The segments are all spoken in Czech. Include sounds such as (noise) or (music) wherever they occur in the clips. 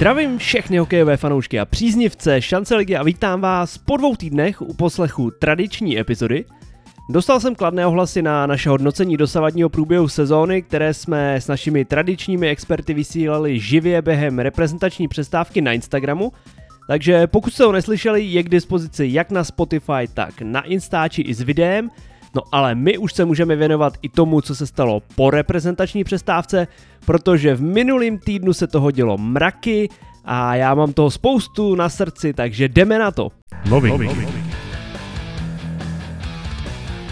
Zdravím všechny hokejové fanoušky a příznivce šance ligy a vítám vás po dvou týdnech u poslechu tradiční epizody. Dostal jsem kladné ohlasy na naše hodnocení dosavadního průběhu sezóny, které jsme s našimi tradičními experty vysílali živě během reprezentační přestávky na Instagramu, takže pokud jste ho neslyšeli, je k dispozici jak na Spotify, tak na Instači i s videem, No ale my už se můžeme věnovat i tomu, co se stalo po reprezentační přestávce, protože v minulým týdnu se toho dělo mraky a já mám toho spoustu na srdci, takže jdeme na to. Nový. Nový.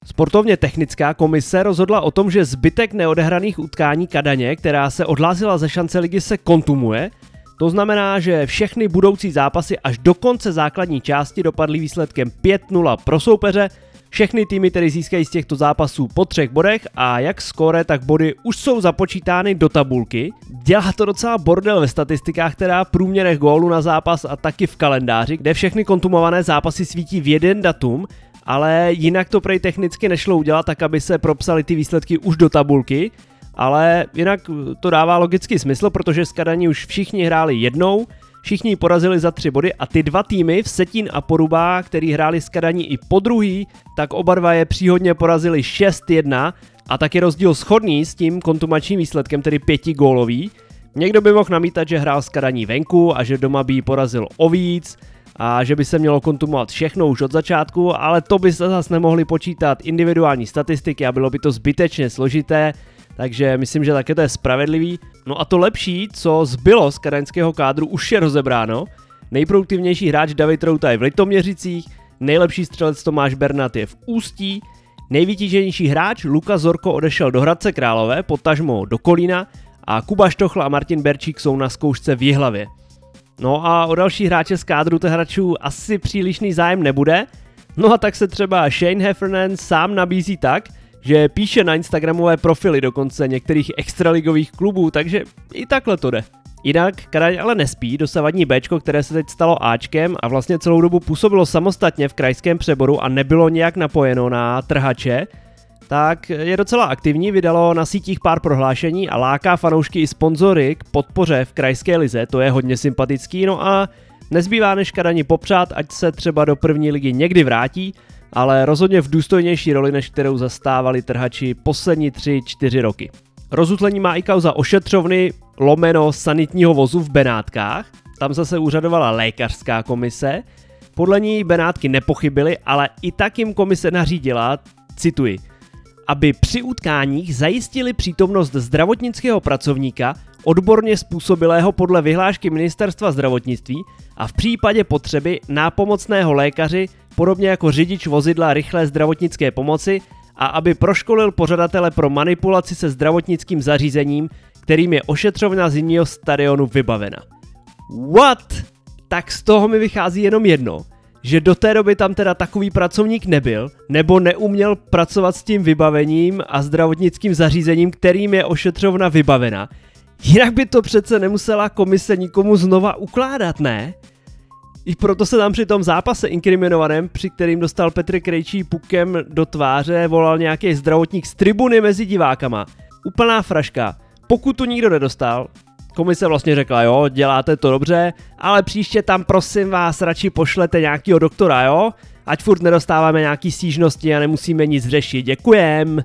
Sportovně technická komise rozhodla o tom, že zbytek neodehraných utkání Kadaně, která se odhlásila ze šance ligy, se kontumuje. To znamená, že všechny budoucí zápasy až do konce základní části dopadly výsledkem 5-0 pro soupeře, všechny týmy tedy získají z těchto zápasů po třech bodech a jak skore, tak body už jsou započítány do tabulky. Dělá to docela bordel ve statistikách, která průměrech gólu na zápas a taky v kalendáři, kde všechny kontumované zápasy svítí v jeden datum, ale jinak to prej technicky nešlo udělat tak, aby se propsali ty výsledky už do tabulky, ale jinak to dává logický smysl, protože s Kadaní už všichni hráli jednou, Všichni porazili za tři body a ty dva týmy, v Setín a Poruba, který hráli s Kadaní i po druhý, tak oba dva je příhodně porazili 6-1 a tak je rozdíl schodný s tím kontumačním výsledkem, tedy pěti gólový. Někdo by mohl namítat, že hrál s Kadaní venku a že doma by ji porazil o víc, a že by se mělo kontumovat všechno už od začátku, ale to by se zase nemohli počítat individuální statistiky a bylo by to zbytečně složité, takže myslím, že také to je spravedlivý. No a to lepší, co zbylo z kadaňského kádru, už je rozebráno. Nejproduktivnější hráč David Routa je v Litoměřicích, nejlepší střelec Tomáš Bernat je v Ústí, nejvytíženější hráč Luka Zorko odešel do Hradce Králové, potažmo do Kolína a Kuba Štochla a Martin Berčík jsou na zkoušce v Jihlavě. No a o další hráče z kádru těch hráčů asi přílišný zájem nebude, no a tak se třeba Shane Heffernan sám nabízí tak, že píše na Instagramové profily dokonce některých extraligových klubů, takže i takhle to jde. Jinak Kadaň ale nespí, dosavadní Bčko, které se teď stalo Ačkem a vlastně celou dobu působilo samostatně v krajském přeboru a nebylo nějak napojeno na trhače, tak je docela aktivní, vydalo na sítích pár prohlášení a láká fanoušky i sponzory k podpoře v krajské lize, to je hodně sympatický, no a nezbývá než Kadani popřát, ať se třeba do první ligy někdy vrátí, ale rozhodně v důstojnější roli, než kterou zastávali trhači poslední 3-4 roky. Rozutlení má i kauza ošetřovny lomeno sanitního vozu v Benátkách, tam zase úřadovala lékařská komise, podle ní Benátky nepochybily, ale i tak jim komise nařídila, cituji, aby při utkáních zajistili přítomnost zdravotnického pracovníka odborně způsobilého podle vyhlášky Ministerstva zdravotnictví a v případě potřeby nápomocného lékaři, podobně jako řidič vozidla rychlé zdravotnické pomoci, a aby proškolil pořadatele pro manipulaci se zdravotnickým zařízením, kterým je ošetřovna zimního stadionu vybavena. What? Tak z toho mi vychází jenom jedno – že do té doby tam teda takový pracovník nebyl, nebo neuměl pracovat s tím vybavením a zdravotnickým zařízením, kterým je ošetřovna vybavena. Jinak by to přece nemusela komise nikomu znova ukládat, ne? I proto se tam při tom zápase inkriminovaném, při kterým dostal Petr Krejčí pukem do tváře, volal nějaký zdravotník z tribuny mezi divákama. Úplná fraška. Pokud tu nikdo nedostal, komise vlastně řekla, jo, děláte to dobře, ale příště tam prosím vás radši pošlete nějakýho doktora, jo? Ať furt nedostáváme nějaký stížnosti a nemusíme nic řešit, děkujem.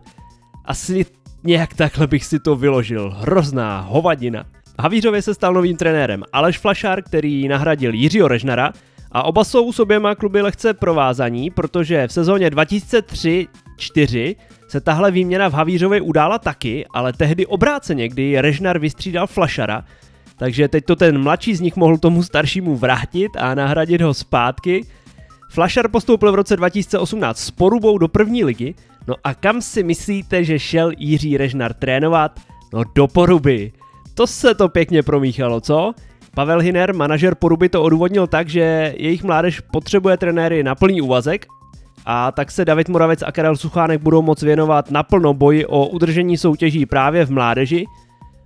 Asi nějak takhle bych si to vyložil, hrozná hovadina. Havířově se stal novým trenérem Aleš Flašár, který nahradil Jiřího Režnara a oba jsou s oběma kluby lehce provázaní, protože v sezóně 2003-4 se tahle výměna v Havířově udála taky, ale tehdy obráceně, kdy Režnar vystřídal Flašara, takže teď to ten mladší z nich mohl tomu staršímu vrátit a nahradit ho zpátky. Flašar postoupil v roce 2018 s Porubou do první ligy, no a kam si myslíte, že šel Jiří Režnar trénovat? No do Poruby. To se to pěkně promíchalo, co? Pavel Hiner, manažer Poruby, to odůvodnil tak, že jejich mládež potřebuje trenéry na plný úvazek a tak se David Moravec a Karel Suchánek budou moc věnovat naplno boji o udržení soutěží právě v mládeži.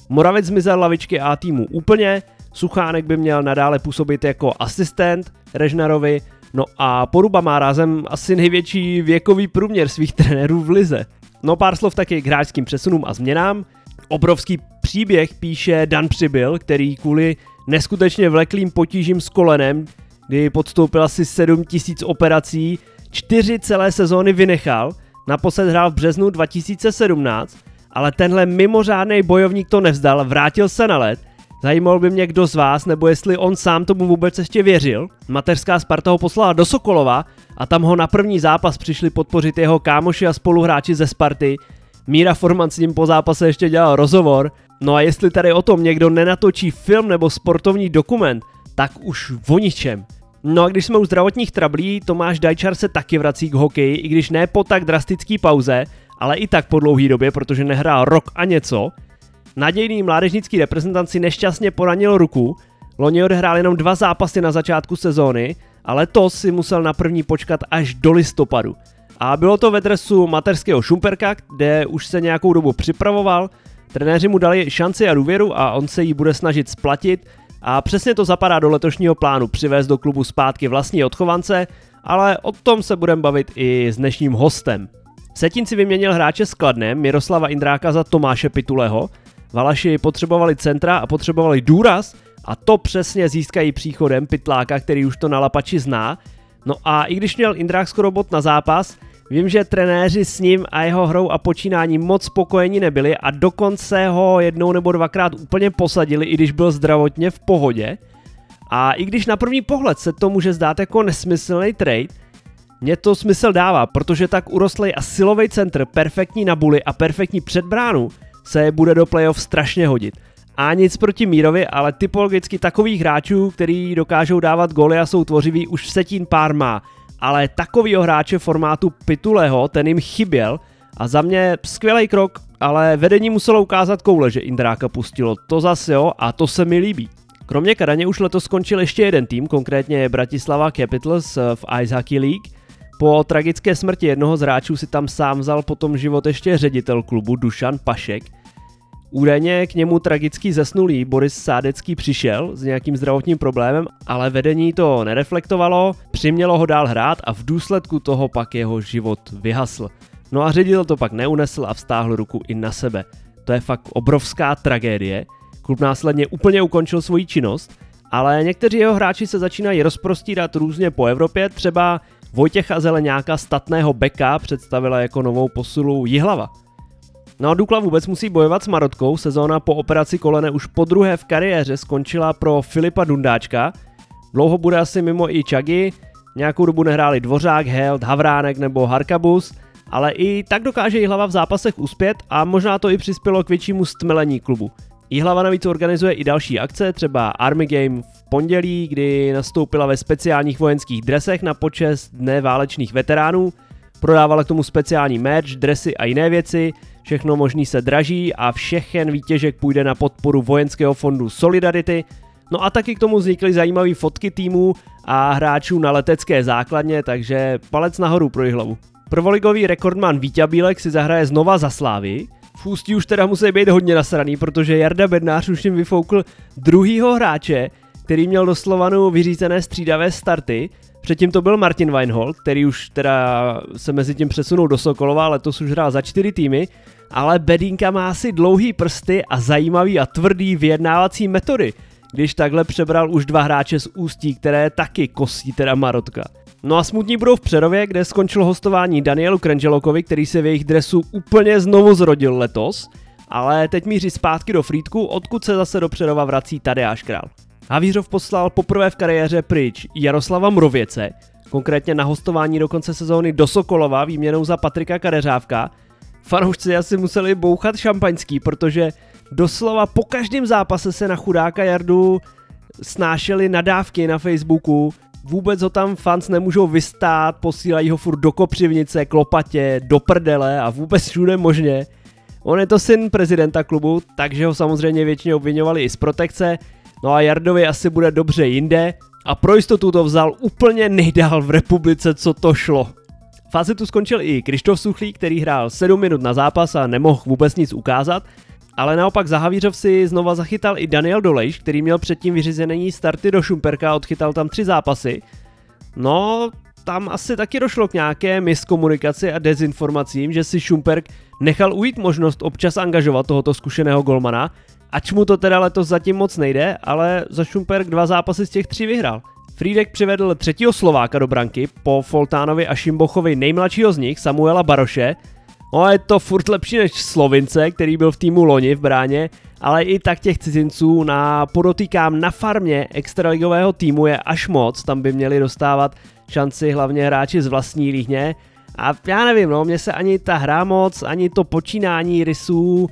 Moravec zmizel lavičky A týmu úplně, Suchánek by měl nadále působit jako asistent Režnarovi, no a Poruba má rázem asi největší věkový průměr svých trenérů v lize. No pár slov taky k hráčským přesunům a změnám. Obrovský příběh píše Dan Přibyl, který kvůli neskutečně vleklým potížím s kolenem, kdy podstoupil asi 7000 operací, čtyři celé sezóny vynechal, naposled hrál v březnu 2017, ale tenhle mimořádný bojovník to nevzdal, vrátil se na let Zajímalo by mě kdo z vás, nebo jestli on sám tomu vůbec ještě věřil. Mateřská Sparta ho poslala do Sokolova a tam ho na první zápas přišli podpořit jeho kámoši a spoluhráči ze Sparty. Míra Forman s ním po zápase ještě dělal rozhovor. No a jestli tady o tom někdo nenatočí film nebo sportovní dokument, tak už o ničem. No a když jsme u zdravotních trablí, Tomáš Dajčar se taky vrací k hokeji, i když ne po tak drastický pauze, ale i tak po dlouhý době, protože nehrál rok a něco. Nadějný mládežnický reprezentant si nešťastně poranil ruku, loni odehrál jenom dva zápasy na začátku sezóny, ale to si musel na první počkat až do listopadu. A bylo to ve dresu mateřského Šumperka, kde už se nějakou dobu připravoval, trenéři mu dali šanci a důvěru a on se jí bude snažit splatit a přesně to zapadá do letošního plánu přivést do klubu zpátky vlastní odchovance, ale o tom se budeme bavit i s dnešním hostem. Setin si vyměnil hráče s Kladnem Miroslava Indráka za Tomáše Pituleho, Valaši potřebovali centra a potřebovali důraz a to přesně získají příchodem Pytláka, který už to na lapači zná. No a i když měl Indrák skoro bod na zápas, vím, že trenéři s ním a jeho hrou a počínáním moc spokojení nebyli a dokonce ho jednou nebo dvakrát úplně posadili, i když byl zdravotně v pohodě. A i když na první pohled se to může zdát jako nesmyslný trade, mně to smysl dává, protože tak urostlej a silový centr, perfektní na buly a perfektní před bránu, se bude do playoff strašně hodit. A nic proti Mírovi, ale typologicky takových hráčů, který dokážou dávat góly a jsou tvořiví, už Setín pár má. Ale takovýho hráče formátu Pituleho, ten jim chyběl a za mě skvělý krok, ale vedení muselo ukázat koule, že Indráka pustilo. To zase jo a to se mi líbí. Kromě Kadaně už letos skončil ještě jeden tým, konkrétně Bratislava Capitals v Ice Hockey League. Po tragické smrti jednoho z hráčů si tam sám vzal potom život ještě ředitel klubu Dušan Pašek, Údajně k němu tragicky zesnulý Boris Sádecký přišel s nějakým zdravotním problémem, ale vedení to nereflektovalo, přimělo ho dál hrát a v důsledku toho pak jeho život vyhasl. No a ředitel to pak neunesl a vstáhl ruku i na sebe. To je fakt obrovská tragédie. Klub následně úplně ukončil svoji činnost, ale někteří jeho hráči se začínají rozprostírat různě po Evropě, třeba Vojtěcha Zeleňáka statného beka představila jako novou posilu Jihlava. No a Dukla vůbec musí bojovat s Marotkou, sezóna po operaci kolene už po druhé v kariéře skončila pro Filipa Dundáčka. Dlouho bude asi mimo i Čagy, nějakou dobu nehráli Dvořák, Held, Havránek nebo Harkabus, ale i tak dokáže Jihlava v zápasech uspět a možná to i přispělo k většímu stmelení klubu. Jihlava navíc organizuje i další akce, třeba Army Game v pondělí, kdy nastoupila ve speciálních vojenských dresech na počest Dne válečných veteránů, prodávala k tomu speciální merch, dresy a jiné věci, všechno možný se draží a všechen výtěžek půjde na podporu vojenského fondu Solidarity. No a taky k tomu vznikly zajímavé fotky týmů a hráčů na letecké základně, takže palec nahoru pro hlavu. Prvoligový rekordman Vítě Bílek si zahraje znova za Slávy. V Ústí už teda musí být hodně nasraný, protože Jarda Bednář už jim vyfoukl druhýho hráče, který měl do Slovanu vyřízené střídavé starty. Předtím to byl Martin Weinhold, který už teda se mezi tím přesunul do Sokolova, letos už hrál za čtyři týmy ale Bedínka má si dlouhý prsty a zajímavý a tvrdý vyjednávací metody, když takhle přebral už dva hráče z Ústí, které taky kosí teda Marotka. No a smutní budou v Přerově, kde skončil hostování Danielu Krenželokovi, který se v jejich dresu úplně znovu zrodil letos, ale teď míří zpátky do Frýdku, odkud se zase do Přerova vrací Tadeáš Král. Havířov poslal poprvé v kariéře pryč Jaroslava Mrověce, konkrétně na hostování do konce sezóny do Sokolova výměnou za Patrika Kadeřávka, fanoušci asi museli bouchat šampaňský, protože doslova po každém zápase se na chudáka Jardu snášely nadávky na Facebooku, vůbec ho tam fans nemůžou vystát, posílají ho furt do kopřivnice, klopatě, do prdele a vůbec všude možně. On je to syn prezidenta klubu, takže ho samozřejmě většině obvinovali i z protekce, no a Jardovi asi bude dobře jinde a pro jistotu to vzal úplně nejdál v republice, co to šlo. Fázi tu skončil i Krištof Suchlík, který hrál 7 minut na zápas a nemohl vůbec nic ukázat, ale naopak za Havířov si znova zachytal i Daniel Dolejš, který měl předtím vyřízený starty do Šumperka a odchytal tam tři zápasy. No, tam asi taky došlo k nějaké miskomunikaci a dezinformacím, že si Šumperk nechal ujít možnost občas angažovat tohoto zkušeného golmana, Ač mu to teda letos zatím moc nejde, ale za Šumperk dva zápasy z těch tří vyhrál. Friedek přivedl třetího Slováka do branky po Foltánovi a Šimbochovi nejmladšího z nich, Samuela Baroše. No je to furt lepší než Slovince, který byl v týmu loni v bráně, ale i tak těch cizinců na podotýkám na farmě extraligového týmu je až moc, tam by měli dostávat šanci hlavně hráči z vlastní líhně. A já nevím, no, mně se ani ta hra moc, ani to počínání rysů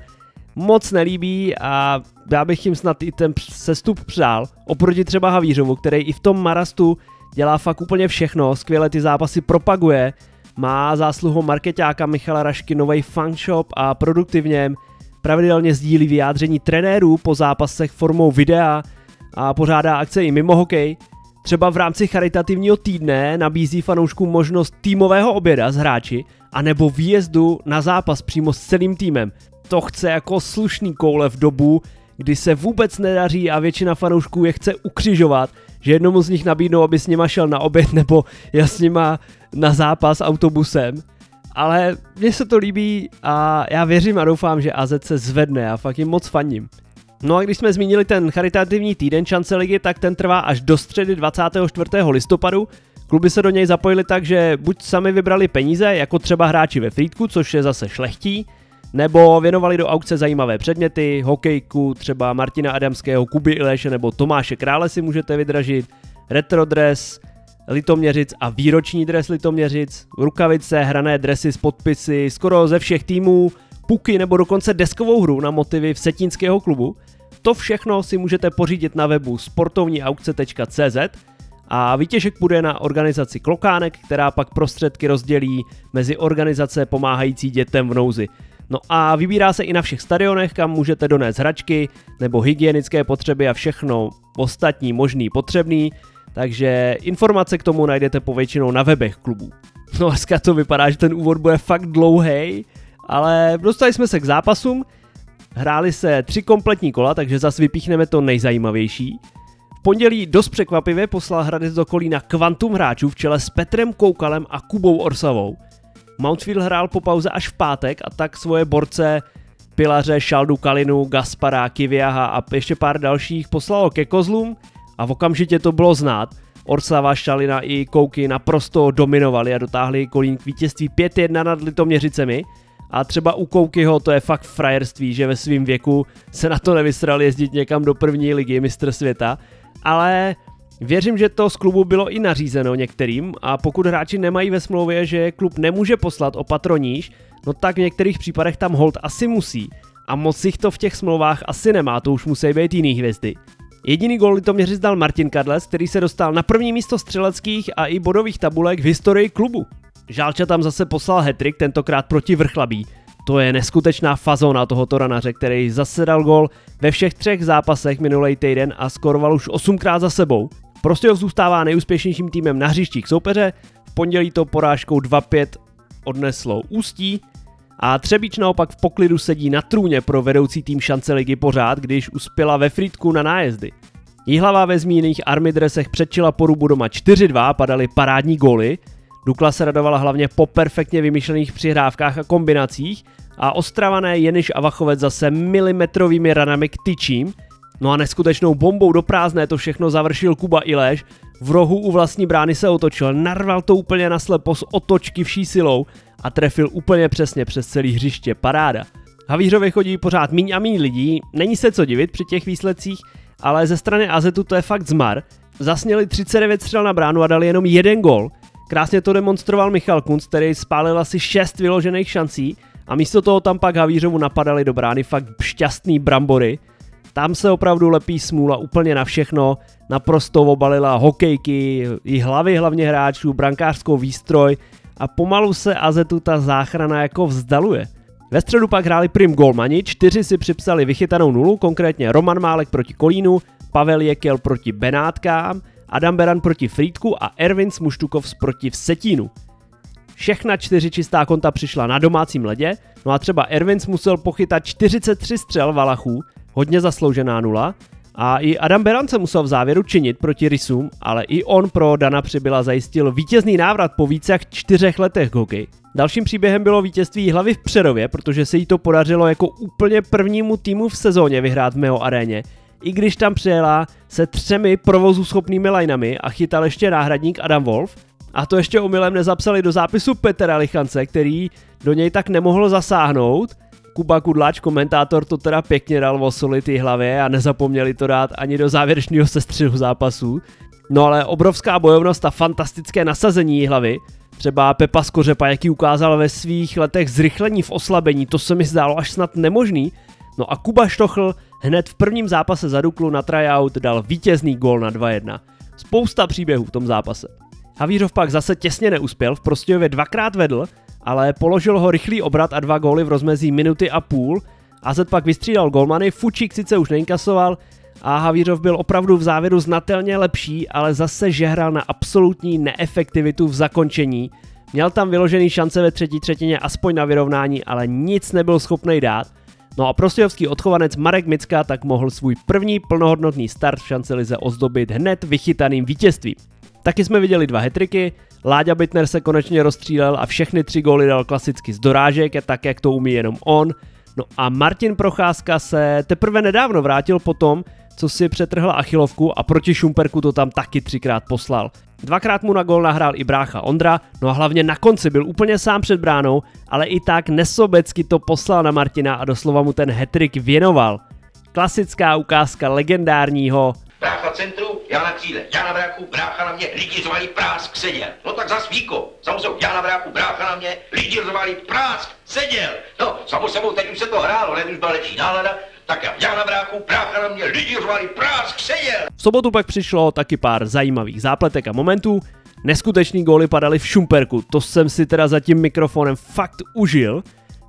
moc nelíbí a já bych jim snad i ten sestup přál. Oproti třeba Havířovu, který i v tom Marastu dělá fakt úplně všechno, skvěle ty zápasy propaguje, má zásluhu marketáka Michala Rašky nový shop a produktivně pravidelně sdílí vyjádření trenérů po zápasech formou videa a pořádá akce i mimo hokej. Třeba v rámci charitativního týdne nabízí fanouškům možnost týmového oběda s hráči anebo výjezdu na zápas přímo s celým týmem. To chce jako slušný koule v dobu, kdy se vůbec nedaří a většina fanoušků je chce ukřižovat, že jednomu z nich nabídnou, aby s nima šel na oběd (laughs) nebo já s nima na zápas autobusem. Ale mně se to líbí a já věřím a doufám, že AZ se zvedne a fakt jim moc faním. No a když jsme zmínili ten charitativní týden šance ligy, tak ten trvá až do středy 24. listopadu. Kluby se do něj zapojili tak, že buď sami vybrali peníze, jako třeba hráči ve Frýdku, což je zase šlechtí, nebo věnovali do aukce zajímavé předměty, hokejku, třeba Martina Adamského, Kuby Ileše nebo Tomáše Krále si můžete vydražit, retro dress, Litoměřic a výroční dres Litoměřic, rukavice, hrané dresy s podpisy skoro ze všech týmů, puky nebo dokonce deskovou hru na motivy v setínského klubu. To všechno si můžete pořídit na webu sportovníaukce.cz a výtěžek bude na organizaci Klokánek, která pak prostředky rozdělí mezi organizace pomáhající dětem v nouzi. No a vybírá se i na všech stadionech, kam můžete donést hračky nebo hygienické potřeby a všechno ostatní možný potřebný, takže informace k tomu najdete povětšinou na webech klubů. No dneska to vypadá, že ten úvod bude fakt dlouhý, ale dostali jsme se k zápasům, hráli se tři kompletní kola, takže zase vypíchneme to nejzajímavější. V pondělí dost překvapivě poslal Hradec do Kolína kvantum hráčů v čele s Petrem Koukalem a Kubou Orsavou. Mountfield hrál po pauze až v pátek a tak svoje borce Pilaře, Šaldu Kalinu, Gaspara, Kiviaha a ještě pár dalších poslalo ke kozlům a v okamžitě to bylo znát. Orsava, Šalina i Kouky naprosto dominovali a dotáhli Kolín k vítězství 5-1 nad Litoměřicemi. A třeba u Koukyho to je fakt frajerství, že ve svém věku se na to nevysral jezdit někam do první ligy mistr světa. Ale Věřím, že to z klubu bylo i nařízeno některým a pokud hráči nemají ve smlouvě, že klub nemůže poslat o patroníž, no tak v některých případech tam hold asi musí. A moc jich to v těch smlouvách asi nemá, to už musí být jiný hvězdy. Jediný gol Litoměřic dal Martin Kadles, který se dostal na první místo střeleckých a i bodových tabulek v historii klubu. Žálča tam zase poslal hetrik, tentokrát proti Vrchlabí. To je neskutečná fazona tohoto ranaře, který zasedal gol ve všech třech zápasech minulý týden a skoroval už osmkrát za sebou. Prostějov zůstává nejúspěšnějším týmem na hřištích soupeře, v pondělí to porážkou 2-5 odneslo Ústí a Třebíč naopak v poklidu sedí na trůně pro vedoucí tým šance ligy pořád, když uspěla ve Frýdku na nájezdy. Jihlava ve zmíněných armidresech předčila porubu doma 4-2, padaly parádní góly, Dukla se radovala hlavně po perfektně vymyšlených přihrávkách a kombinacích a ostravané Jeniš a Vachovec zase milimetrovými ranami k tyčím, No a neskutečnou bombou do prázdné to všechno završil Kuba Ileš, v rohu u vlastní brány se otočil, narval to úplně na slepo s otočky vší silou a trefil úplně přesně přes celý hřiště, paráda. Havířově chodí pořád míň a míň lidí, není se co divit při těch výsledcích, ale ze strany Azetu to je fakt zmar. Zasněli 39 střel na bránu a dali jenom jeden gol. Krásně to demonstroval Michal Kunc, který spálil asi 6 vyložených šancí a místo toho tam pak Havířovu napadali do brány fakt šťastný brambory. Tam se opravdu lepí smůla úplně na všechno, naprosto obalila hokejky, i hlavy hlavně hráčů, brankářskou výstroj a pomalu se Azetu ta záchrana jako vzdaluje. Ve středu pak hráli prim golmani, čtyři si připsali vychytanou nulu, konkrétně Roman Málek proti Kolínu, Pavel Jekel proti Benátkám, Adam Beran proti Frýdku a Ervin Smuštukov proti Vsetínu. Všechna čtyři čistá konta přišla na domácím ledě, no a třeba Ervins musel pochytat 43 střel Valachů, hodně zasloužená nula, A i Adam Beran se musel v závěru činit proti Rysům, ale i on pro Dana Přibyla zajistil vítězný návrat po více jak čtyřech letech hokej. Dalším příběhem bylo vítězství hlavy v Přerově, protože se jí to podařilo jako úplně prvnímu týmu v sezóně vyhrát v Meo aréně, i když tam přijela se třemi provozu schopnými lineami a chytal ještě náhradník Adam Wolf. A to ještě omylem nezapsali do zápisu Petra Lichance, který do něj tak nemohl zasáhnout. Kuba Kudláč, komentátor, to teda pěkně dal o solity hlavě a nezapomněli to dát ani do závěrečného sestřihu zápasu. No ale obrovská bojovnost a fantastické nasazení hlavy, třeba Pepa Skořepa, jaký ukázal ve svých letech zrychlení v oslabení, to se mi zdálo až snad nemožný. No a Kuba Štochl hned v prvním zápase za Duklu na tryout dal vítězný gól na 2-1. Spousta příběhů v tom zápase. Havířov pak zase těsně neuspěl, v Prostějově dvakrát vedl, ale položil ho rychlý obrat a dva góly v rozmezí minuty a půl. AZ pak vystřídal golmany, Fučík sice už neinkasoval a Havířov byl opravdu v závěru znatelně lepší, ale zase žehral na absolutní neefektivitu v zakončení. Měl tam vyložený šance ve třetí třetině aspoň na vyrovnání, ale nic nebyl schopný dát. No a prostějovský odchovanec Marek Micka tak mohl svůj první plnohodnotný start v šance lize ozdobit hned vychytaným vítězstvím. Taky jsme viděli dva hetriky, Láďa Bitner se konečně rozstřílel a všechny tři góly dal klasicky z dorážek, tak jak to umí jenom on. No a Martin Procházka se teprve nedávno vrátil po tom, co si přetrhla achilovku a proti Šumperku to tam taky třikrát poslal. Dvakrát mu na gol nahrál i brácha Ondra, no a hlavně na konci byl úplně sám před bránou, ale i tak nesobecky to poslal na Martina a doslova mu ten hetrik věnoval. Klasická ukázka legendárního Brácha centru, já na kříle, já na bráchu, brácha na mě, lidi řvali prásk, seděl. No tak za svíko, samozřejmě, já na bráchu, brácha na mě, lidi řvali prásk, seděl. No, samo sebou, teď už se to hrálo, ne, už byla lepší nálada, tak já, já na bráchu, brácha na mě, lidi řvali prásk, seděl. V sobotu pak přišlo taky pár zajímavých zápletek a momentů. Neskutečný góly padaly v Šumperku, to jsem si teda za tím mikrofonem fakt užil.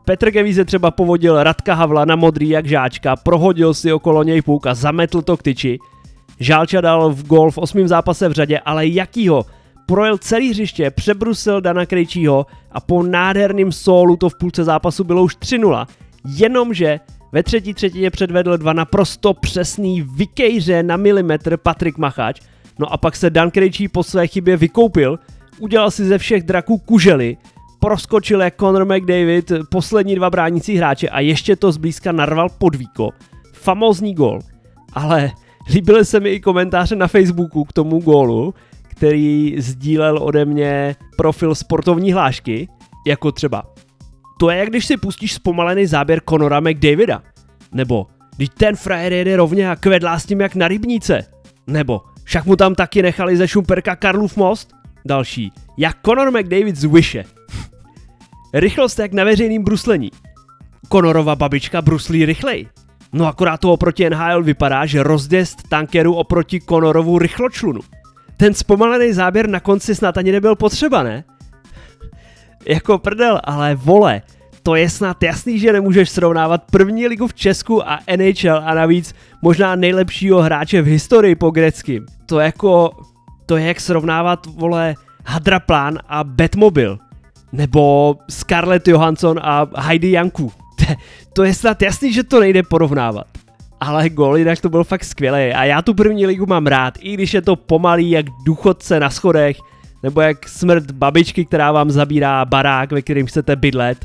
Petr Gevíze třeba povodil Radka Havla na modrý jak žáčka, prohodil si okolo něj půk a zametl to k tyči. Žálča dal v gol v osmém zápase v řadě, ale jakýho? Projel celý hřiště, přebrusil Dana Krejčího a po nádherném sólu to v půlce zápasu bylo už 3-0. Jenomže ve třetí třetině předvedl dva naprosto přesný vykejře na milimetr Patrik Macháč, no a pak se Dan Krejčí po své chybě vykoupil, udělal si ze všech draků kužely, proskočil jak Conor McDavid poslední dva bránící hráče a ještě to zblízka narval podvíko. Famózní gol. Ale Líbily se mi i komentáře na Facebooku k tomu gólu, který sdílel ode mě profil sportovní hlášky, jako třeba to je, jak když si pustíš zpomalený záběr Conora McDavida. Nebo, když ten frajer jede rovně a kvedlá s tím jak na rybníce. Nebo, však mu tam taky nechali ze Šumperka Karlův most. Další, jak Conor McDavid z Wishe. (laughs) Rychlost jak na veřejným bruslení. Conorova babička bruslí rychlej. No akorát to oproti NHL vypadá, že rozděst tankeru oproti Conorovu rychločlunu. Ten zpomalený záběr na konci snad ani nebyl potřeba, ne? jako prdel, ale vole, to je snad jasný, že nemůžeš srovnávat první ligu v Česku a NHL a navíc možná nejlepšího hráče v historii po greckým. To jako, to je jak srovnávat, vole, Hadraplan a Batmobil. Nebo Scarlett Johansson a Heidi Janku to je snad jasný, že to nejde porovnávat. Ale gol, jinak to byl fakt skvělý a já tu první ligu mám rád, i když je to pomalý jak důchodce na schodech, nebo jak smrt babičky, která vám zabírá barák, ve kterým chcete bydlet.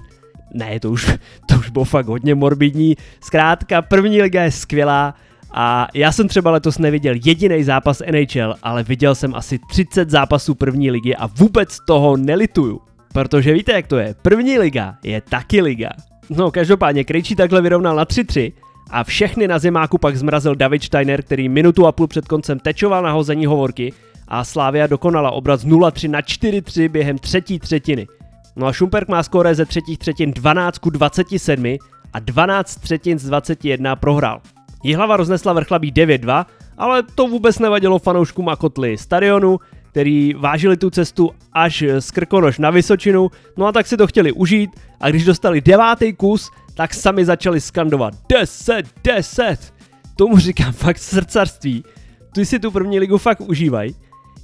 Ne, to už, to už bylo fakt hodně morbidní. Zkrátka, první liga je skvělá a já jsem třeba letos neviděl jediný zápas NHL, ale viděl jsem asi 30 zápasů první ligy a vůbec toho nelituju. Protože víte, jak to je, první liga je taky liga. No, každopádně Krejčí takhle vyrovnal na 3-3 a všechny na zimáku pak zmrazil David Steiner, který minutu a půl před koncem tečoval na hození hovorky a Slávia dokonala obraz 0-3 na 4-3 během třetí třetiny. No a Šumperk má skóre ze třetích třetin 12 ku 27 a 12 třetin z 21 prohrál. Jihlava roznesla vrchlabí 9-2, ale to vůbec nevadilo fanouškům a kotli stadionu, který vážili tu cestu až z Krkonoš na Vysočinu, no a tak si to chtěli užít a když dostali devátý kus, tak sami začali skandovat 10, 10. Tomu říkám fakt srdcarství. Tu si tu první ligu fakt užívaj.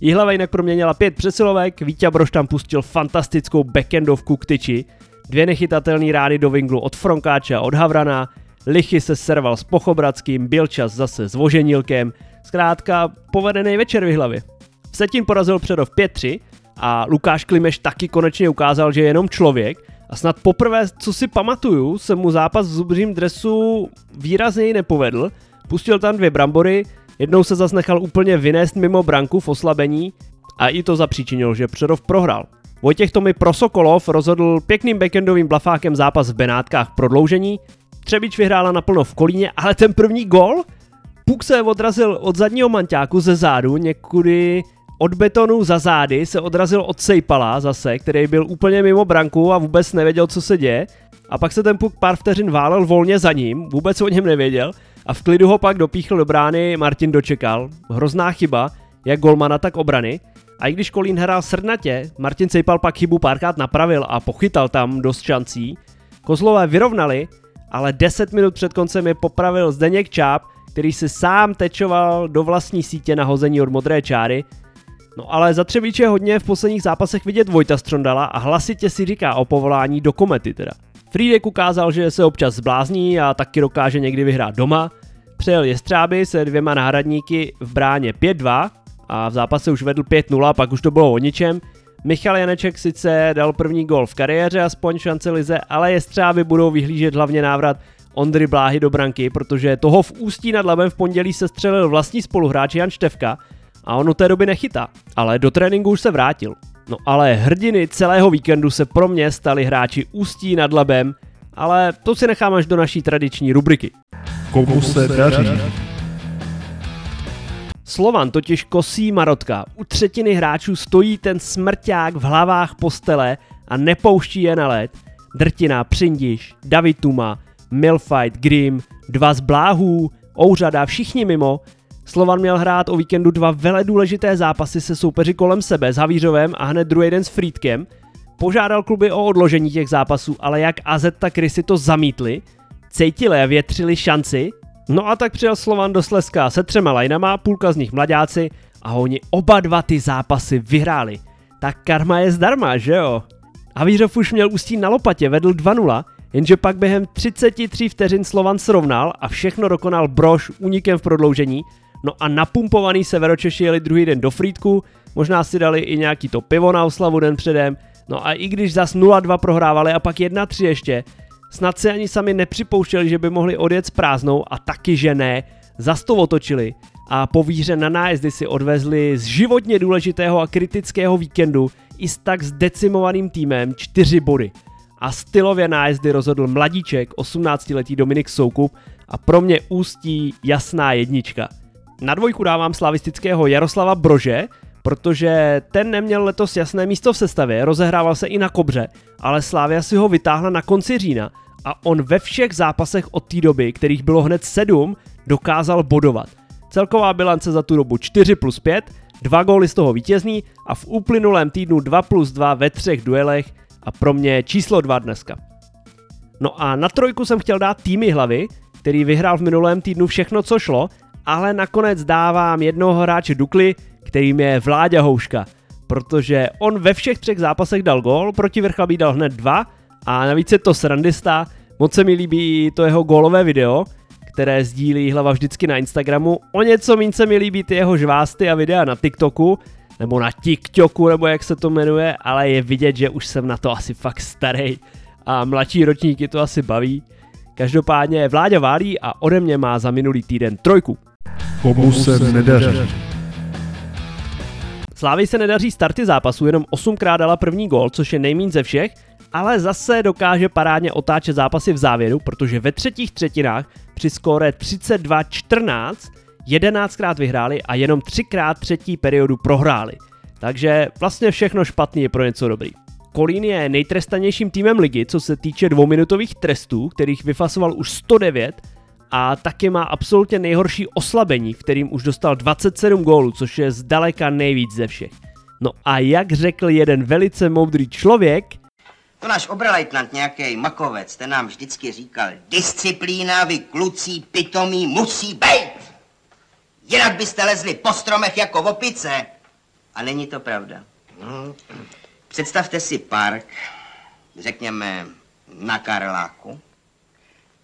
Jihlava jinak proměnila pět přesilovek, Vítě Broš tam pustil fantastickou backendovku k tyči, dvě nechytatelné rády do vinglu od Fronkáče a od Havrana, Lichy se serval s Pochobradským, čas zase s Voženilkem, zkrátka povedený večer v hlavě. Vsetín porazil Přerov 5-3 a Lukáš Klimeš taky konečně ukázal, že je jenom člověk a snad poprvé, co si pamatuju, se mu zápas v zubřím dresu výrazněji nepovedl, pustil tam dvě brambory, jednou se zas nechal úplně vynést mimo branku v oslabení a i to zapříčinil, že Přerov prohrál. Vojtěch Tomi Prosokolov rozhodl pěkným backendovým blafákem zápas v Benátkách prodloužení, Třebič vyhrála naplno v Kolíně, ale ten první gol? Puk se odrazil od zadního manťáku ze zádu, někudy od betonu za zády se odrazil od Sejpala zase, který byl úplně mimo branku a vůbec nevěděl, co se děje. A pak se ten puk pár vteřin válel volně za ním, vůbec o něm nevěděl a v klidu ho pak dopíchl do brány Martin dočekal. Hrozná chyba, jak golmana, tak obrany. A i když Kolín hrál srdnatě, Martin Sejpal pak chybu párkrát napravil a pochytal tam dost šancí. Kozlové vyrovnali, ale 10 minut před koncem je popravil Zdeněk Čáp, který si sám tečoval do vlastní sítě na hození od modré čáry. No ale za Třebíče hodně v posledních zápasech vidět Vojta Strondala a hlasitě si říká o povolání do komety teda. Friedek ukázal, že se občas zblázní a taky dokáže někdy vyhrát doma. Přejel Jestřáby se dvěma náhradníky v bráně 5-2 a v zápase už vedl 5-0, pak už to bylo o ničem. Michal Janeček sice dal první gol v kariéře, aspoň šance lize, ale Jestřáby budou vyhlížet hlavně návrat Ondry Bláhy do branky, protože toho v Ústí nad Labem v pondělí se střelil vlastní spoluhráč Jan Števka a on od té doby nechytá, ale do tréninku už se vrátil. No ale hrdiny celého víkendu se pro mě stali hráči Ústí nad Labem, ale to si nechám až do naší tradiční rubriky. Komu se daří? Slovan totiž kosí Marotka. U třetiny hráčů stojí ten smrťák v hlavách postele a nepouští je na led. Drtina, Přindiš, David Tuma, Milfight, Grim, dva z Bláhů, Ouřada, všichni mimo. Slovan měl hrát o víkendu dva vele důležité zápasy se soupeři kolem sebe s Havířovem a hned druhý den s Friedkem. Požádal kluby o odložení těch zápasů, ale jak AZ tak Rysy to zamítli, cítili a větřili šanci, No a tak přijel Slovan do Slezska se třema lajnama, půlka z nich mladáci a oni oba dva ty zápasy vyhráli. Tak karma je zdarma, že jo? A Vířov už měl ústí na lopatě, vedl 2-0, jenže pak během 33 vteřin Slovan srovnal a všechno dokonal Brož únikem v prodloužení, no a napumpovaný Severočeši jeli druhý den do Frýdku, možná si dali i nějaký to pivo na oslavu den předem, no a i když zas 0-2 prohrávali a pak 1-3 ještě, Snad si ani sami nepřipouštěli, že by mohli odjet s prázdnou a taky, že ne. Zas to otočili a po výhře na nájezdy si odvezli z životně důležitého a kritického víkendu i s tak zdecimovaným týmem čtyři body. A stylově nájezdy rozhodl mladíček, 18-letý Dominik Soukup a pro mě ústí jasná jednička. Na dvojku dávám slavistického Jaroslava Brože, protože ten neměl letos jasné místo v sestavě, rozehrával se i na kobře, ale Slávia si ho vytáhla na konci října a on ve všech zápasech od té doby, kterých bylo hned sedm, dokázal bodovat. Celková bilance za tu dobu 4 plus 5, dva góly z toho vítězný a v uplynulém týdnu 2 plus 2 ve třech duelech a pro mě číslo 2 dneska. No a na trojku jsem chtěl dát týmy hlavy, který vyhrál v minulém týdnu všechno, co šlo, ale nakonec dávám jednoho hráče Dukly, kterým je Vláďa Houška, protože on ve všech třech zápasech dal gól, proti Vrchlabí dal hned dva a navíc je to srandista, moc se mi líbí to jeho gólové video, které sdílí hlava vždycky na Instagramu, o něco méně se mi líbí ty jeho žvásty a videa na TikToku, nebo na TikToku, nebo jak se to jmenuje, ale je vidět, že už jsem na to asi fakt starý a mladší ročníky to asi baví. Každopádně Vláďa válí a ode mě má za minulý týden trojku. Komu se nedaří? Slávy se nedaří starty zápasu, jenom 8krát dala první gol, což je nejmín ze všech, ale zase dokáže parádně otáčet zápasy v závěru, protože ve třetích třetinách při skóre 32-14 11krát vyhráli a jenom 3krát třetí periodu prohráli. Takže vlastně všechno špatný je pro něco dobrý. Kolín je nejtrestanějším týmem ligy, co se týče dvouminutových trestů, kterých vyfasoval už 109 a taky má absolutně nejhorší oslabení, v kterým už dostal 27 gólů, což je zdaleka nejvíc ze všech. No a jak řekl jeden velice moudrý člověk, to náš obrelejtnant, nějaký makovec, ten nám vždycky říkal, disciplína, vy kluci pitomí musí být. Jinak byste lezli po stromech jako opice. A není to pravda. Představte si park, řekněme na Karláku,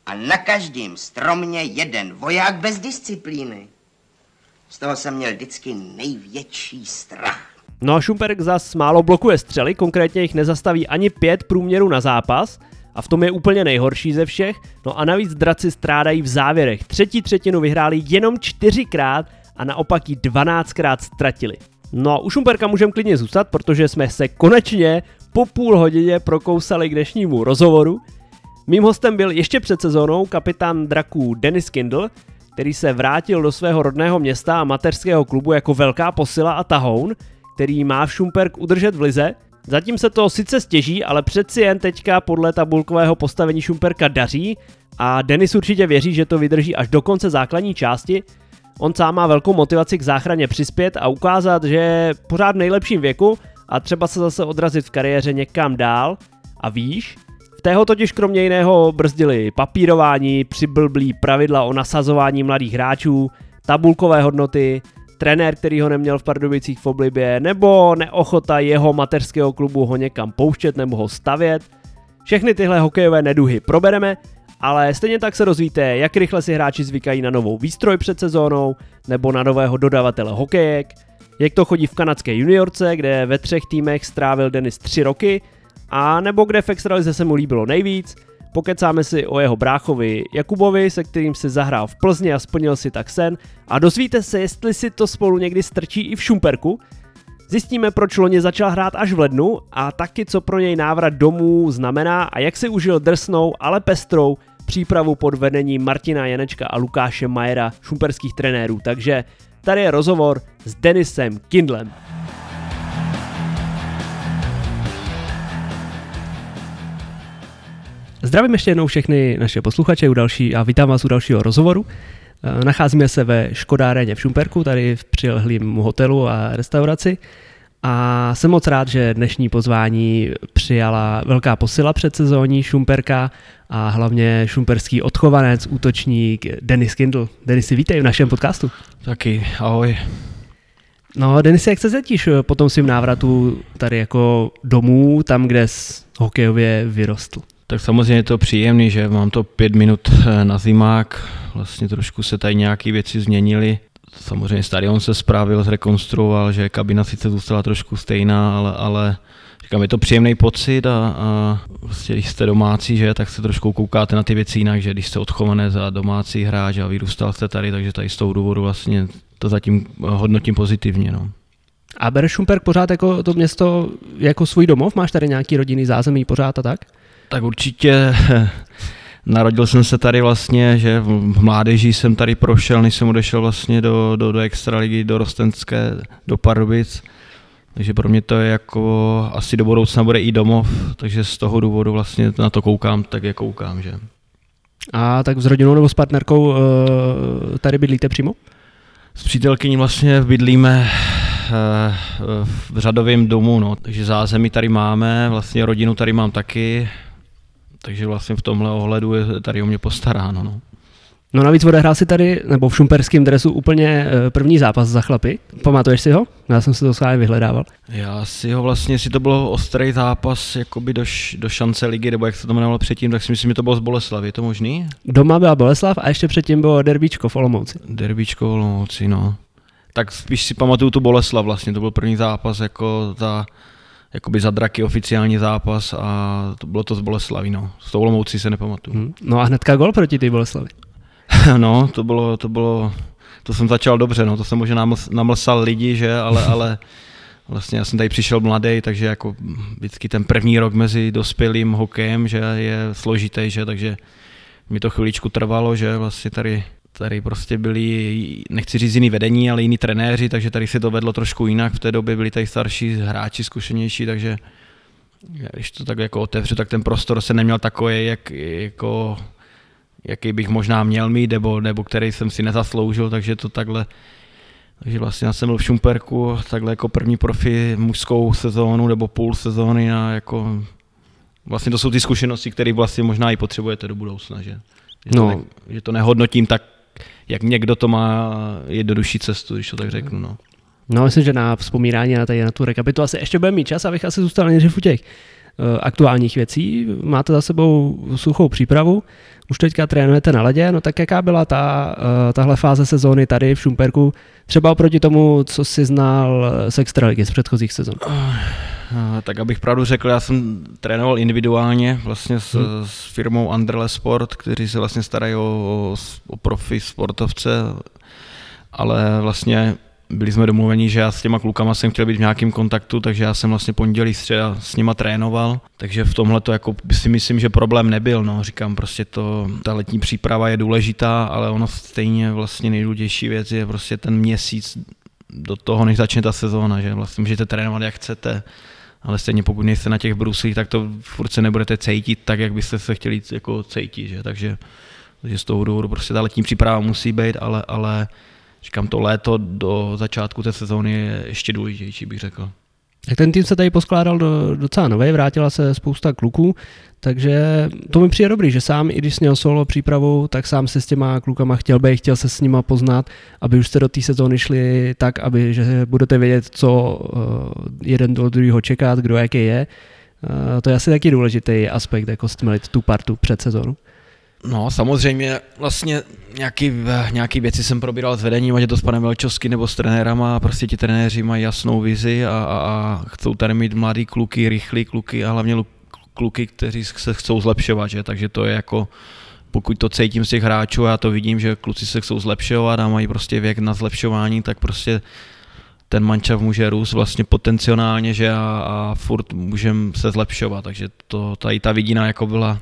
a na každém stromě jeden voják bez disciplíny. Z toho jsem měl vždycky největší strach. No a Šumperk zas málo blokuje střely, konkrétně jich nezastaví ani pět průměrů na zápas, a v tom je úplně nejhorší ze všech, no a navíc draci strádají v závěrech. Třetí třetinu vyhráli jenom čtyřikrát a naopak ji dvanáctkrát ztratili. No a u Šumperka můžeme klidně zůstat, protože jsme se konečně po půl hodině prokousali k dnešnímu rozhovoru. Mým hostem byl ještě před sezónou kapitán draků Dennis Kindle, který se vrátil do svého rodného města a mateřského klubu jako velká posila a tahoun, který má v Šumperk udržet v lize. Zatím se to sice stěží, ale přeci jen teďka podle tabulkového postavení Šumperka daří a Denis určitě věří, že to vydrží až do konce základní části. On sám má velkou motivaci k záchraně přispět a ukázat, že je pořád v nejlepším věku a třeba se zase odrazit v kariéře někam dál. A víš, tého totiž kromě jiného brzdili papírování, přiblblí pravidla o nasazování mladých hráčů, tabulkové hodnoty, trenér, který ho neměl v Pardubicích v oblibě, nebo neochota jeho mateřského klubu ho někam pouštět nebo ho stavět. Všechny tyhle hokejové neduhy probereme, ale stejně tak se rozvíte, jak rychle si hráči zvykají na novou výstroj před sezónou, nebo na nového dodavatele hokejek, jak to chodí v kanadské juniorce, kde ve třech týmech strávil Denis tři roky, a nebo kde v extralize se mu líbilo nejvíc, Pokecáme si o jeho bráchovi Jakubovi, se kterým si zahrál v Plzni a splnil si tak sen a dozvíte se, jestli si to spolu někdy strčí i v Šumperku. Zjistíme, proč loni začal hrát až v lednu a taky, co pro něj návrat domů znamená a jak si užil drsnou, ale pestrou přípravu pod vedením Martina Janečka a Lukáše Majera, šumperských trenérů. Takže tady je rozhovor s Denisem Kindlem. Zdravím ještě jednou všechny naše posluchače u další a vítám vás u dalšího rozhovoru. Eh, nacházíme se ve Škodáreně v Šumperku, tady v přilehlým hotelu a restauraci. A jsem moc rád, že dnešní pozvání přijala velká posila před sezóní Šumperka a hlavně šumperský odchovanec, útočník Denis Kindl. Denis, vítej v našem podcastu. Taky, ahoj. No, Denis, jak se cítíš po tom svým návratu tady jako domů, tam, kde hokejově vyrostl? Tak samozřejmě je to příjemný, že mám to pět minut eh, na zimák, vlastně trošku se tady nějaké věci změnily. Samozřejmě stadion se spravil, zrekonstruoval, že kabina sice zůstala trošku stejná, ale, ale říkám, je to příjemný pocit a, a vlastně, když jste domácí, že, tak se trošku koukáte na ty věci jinak, že když jste odchované za domácí hráč a vyrůstal jste tady, takže tady z toho důvodu vlastně to zatím hodnotím pozitivně. No. A bereš Šumperk pořád jako to město jako svůj domov? Máš tady nějaký rodinný zázemí pořád a tak? Tak určitě (laughs) narodil jsem se tady vlastně, že v mládeži jsem tady prošel, než jsem odešel vlastně do, do, do extraligy, do Rostenské, do Pardubic. Takže pro mě to je jako asi do budoucna bude i domov, takže z toho důvodu vlastně na to koukám, tak jak koukám, že. A tak s rodinou nebo s partnerkou eh, tady bydlíte přímo? S přítelkyní vlastně bydlíme eh, v řadovém domu, no. takže zázemí tady máme, vlastně rodinu tady mám taky, takže vlastně v tomhle ohledu je tady o mě postaráno. No. No navíc odehrál si tady, nebo v šumperském dresu úplně eh, první zápas za chlapy. Pamatuješ si ho? Já jsem si to právě vyhledával. Já si ho vlastně, jestli to bylo ostrý zápas jakoby do, do šance ligy, nebo jak se to jmenovalo předtím, tak si myslím, že to bylo z Boleslavy. Je to možný? Doma byla Boleslav a ještě předtím bylo derbíčko v Olomouci. Derbíčko v Olomouci, no. Tak spíš si pamatuju tu Boleslav vlastně, to byl první zápas jako ta jakoby za draky oficiální zápas a to bylo to z Boleslavy, no. S tou Olomoucí se nepamatuju. Hmm. No a hnedka gol proti té Boleslavi. (laughs) no, to bylo, to bylo, to jsem začal dobře, no, to jsem možná namlsal lidi, že, ale, (laughs) ale vlastně já jsem tady přišel mladý, takže jako vždycky ten první rok mezi dospělým hokejem, že je složitý, že, takže mi to chviličku trvalo, že vlastně tady tady prostě byli, nechci říct jiný vedení, ale jiní trenéři, takže tady se to vedlo trošku jinak. V té době byli tady starší hráči, zkušenější, takže když to tak jako otevřu, tak ten prostor se neměl takový, jak, jako, jaký bych možná měl mít, nebo, nebo který jsem si nezasloužil, takže to takhle takže vlastně já jsem byl v Šumperku takhle jako první profi mužskou sezónu nebo půl sezóny a jako vlastně to jsou ty zkušenosti, které vlastně možná i potřebujete do budoucna, že, že, no. to, ne, že to nehodnotím tak jak někdo to má jednodušší cestu, když to tak řeknu. No. No, myslím, že na vzpomínání na, tady, na tu rekapitulaci ještě bude mít čas, abych asi zůstal nejdřív u těch aktuálních věcí. Máte za sebou suchou přípravu, už teďka trénujete na ledě, no tak jaká byla ta, tahle fáze sezóny tady v Šumperku, třeba oproti tomu, co si znal z Extraligy z předchozích sezon? Tak abych pravdu řekl, já jsem trénoval individuálně vlastně s, hmm. s firmou Underle Sport, kteří se vlastně starají o, o profi sportovce, ale vlastně byli jsme domluveni, že já s těma klukama jsem chtěl být v nějakém kontaktu, takže já jsem vlastně pondělí středa s nima trénoval, takže v tomhle to jako si myslím, že problém nebyl, no, říkám prostě to, ta letní příprava je důležitá, ale ono stejně vlastně nejdůležitější věc je prostě ten měsíc do toho, než začne ta sezóna, že? Vlastně můžete trénovat jak chcete, ale stejně pokud nejste na těch bruslích, tak to furt se nebudete cítit tak, jak byste se chtěli jako cítit, že? Takže, takže z toho důvodu prostě ta letní příprava musí být, ale, ale říkám, to léto do začátku té sezóny je ještě důležitější, bych řekl. Tak ten tým se tady poskládal do, docela nový, vrátila se spousta kluků, takže to mi přijde dobrý, že sám, i když měl solo přípravu, tak sám se s těma klukama chtěl být, chtěl se s nima poznat, aby už jste do té sezóny šli tak, aby že budete vědět, co uh, jeden do druhého čekat, kdo jaký je. Uh, to je asi taky důležitý aspekt, jako stmelit tu partu před sezónu. No, samozřejmě vlastně nějaký, nějaký věci jsem probíral s vedením, ať je to s panem Velčovským nebo s trenérama, prostě ti trenéři mají jasnou vizi a, a, a chcou tady mít mladý kluky, rychlí kluky a hlavně kluky, kteří se chcou zlepšovat, že? takže to je jako, pokud to cítím z těch hráčů, já to vidím, že kluci se chcou zlepšovat a mají prostě věk na zlepšování, tak prostě ten mančav může růst vlastně potenciálně, že a, a furt můžeme se zlepšovat, takže to, tady ta vidina jako byla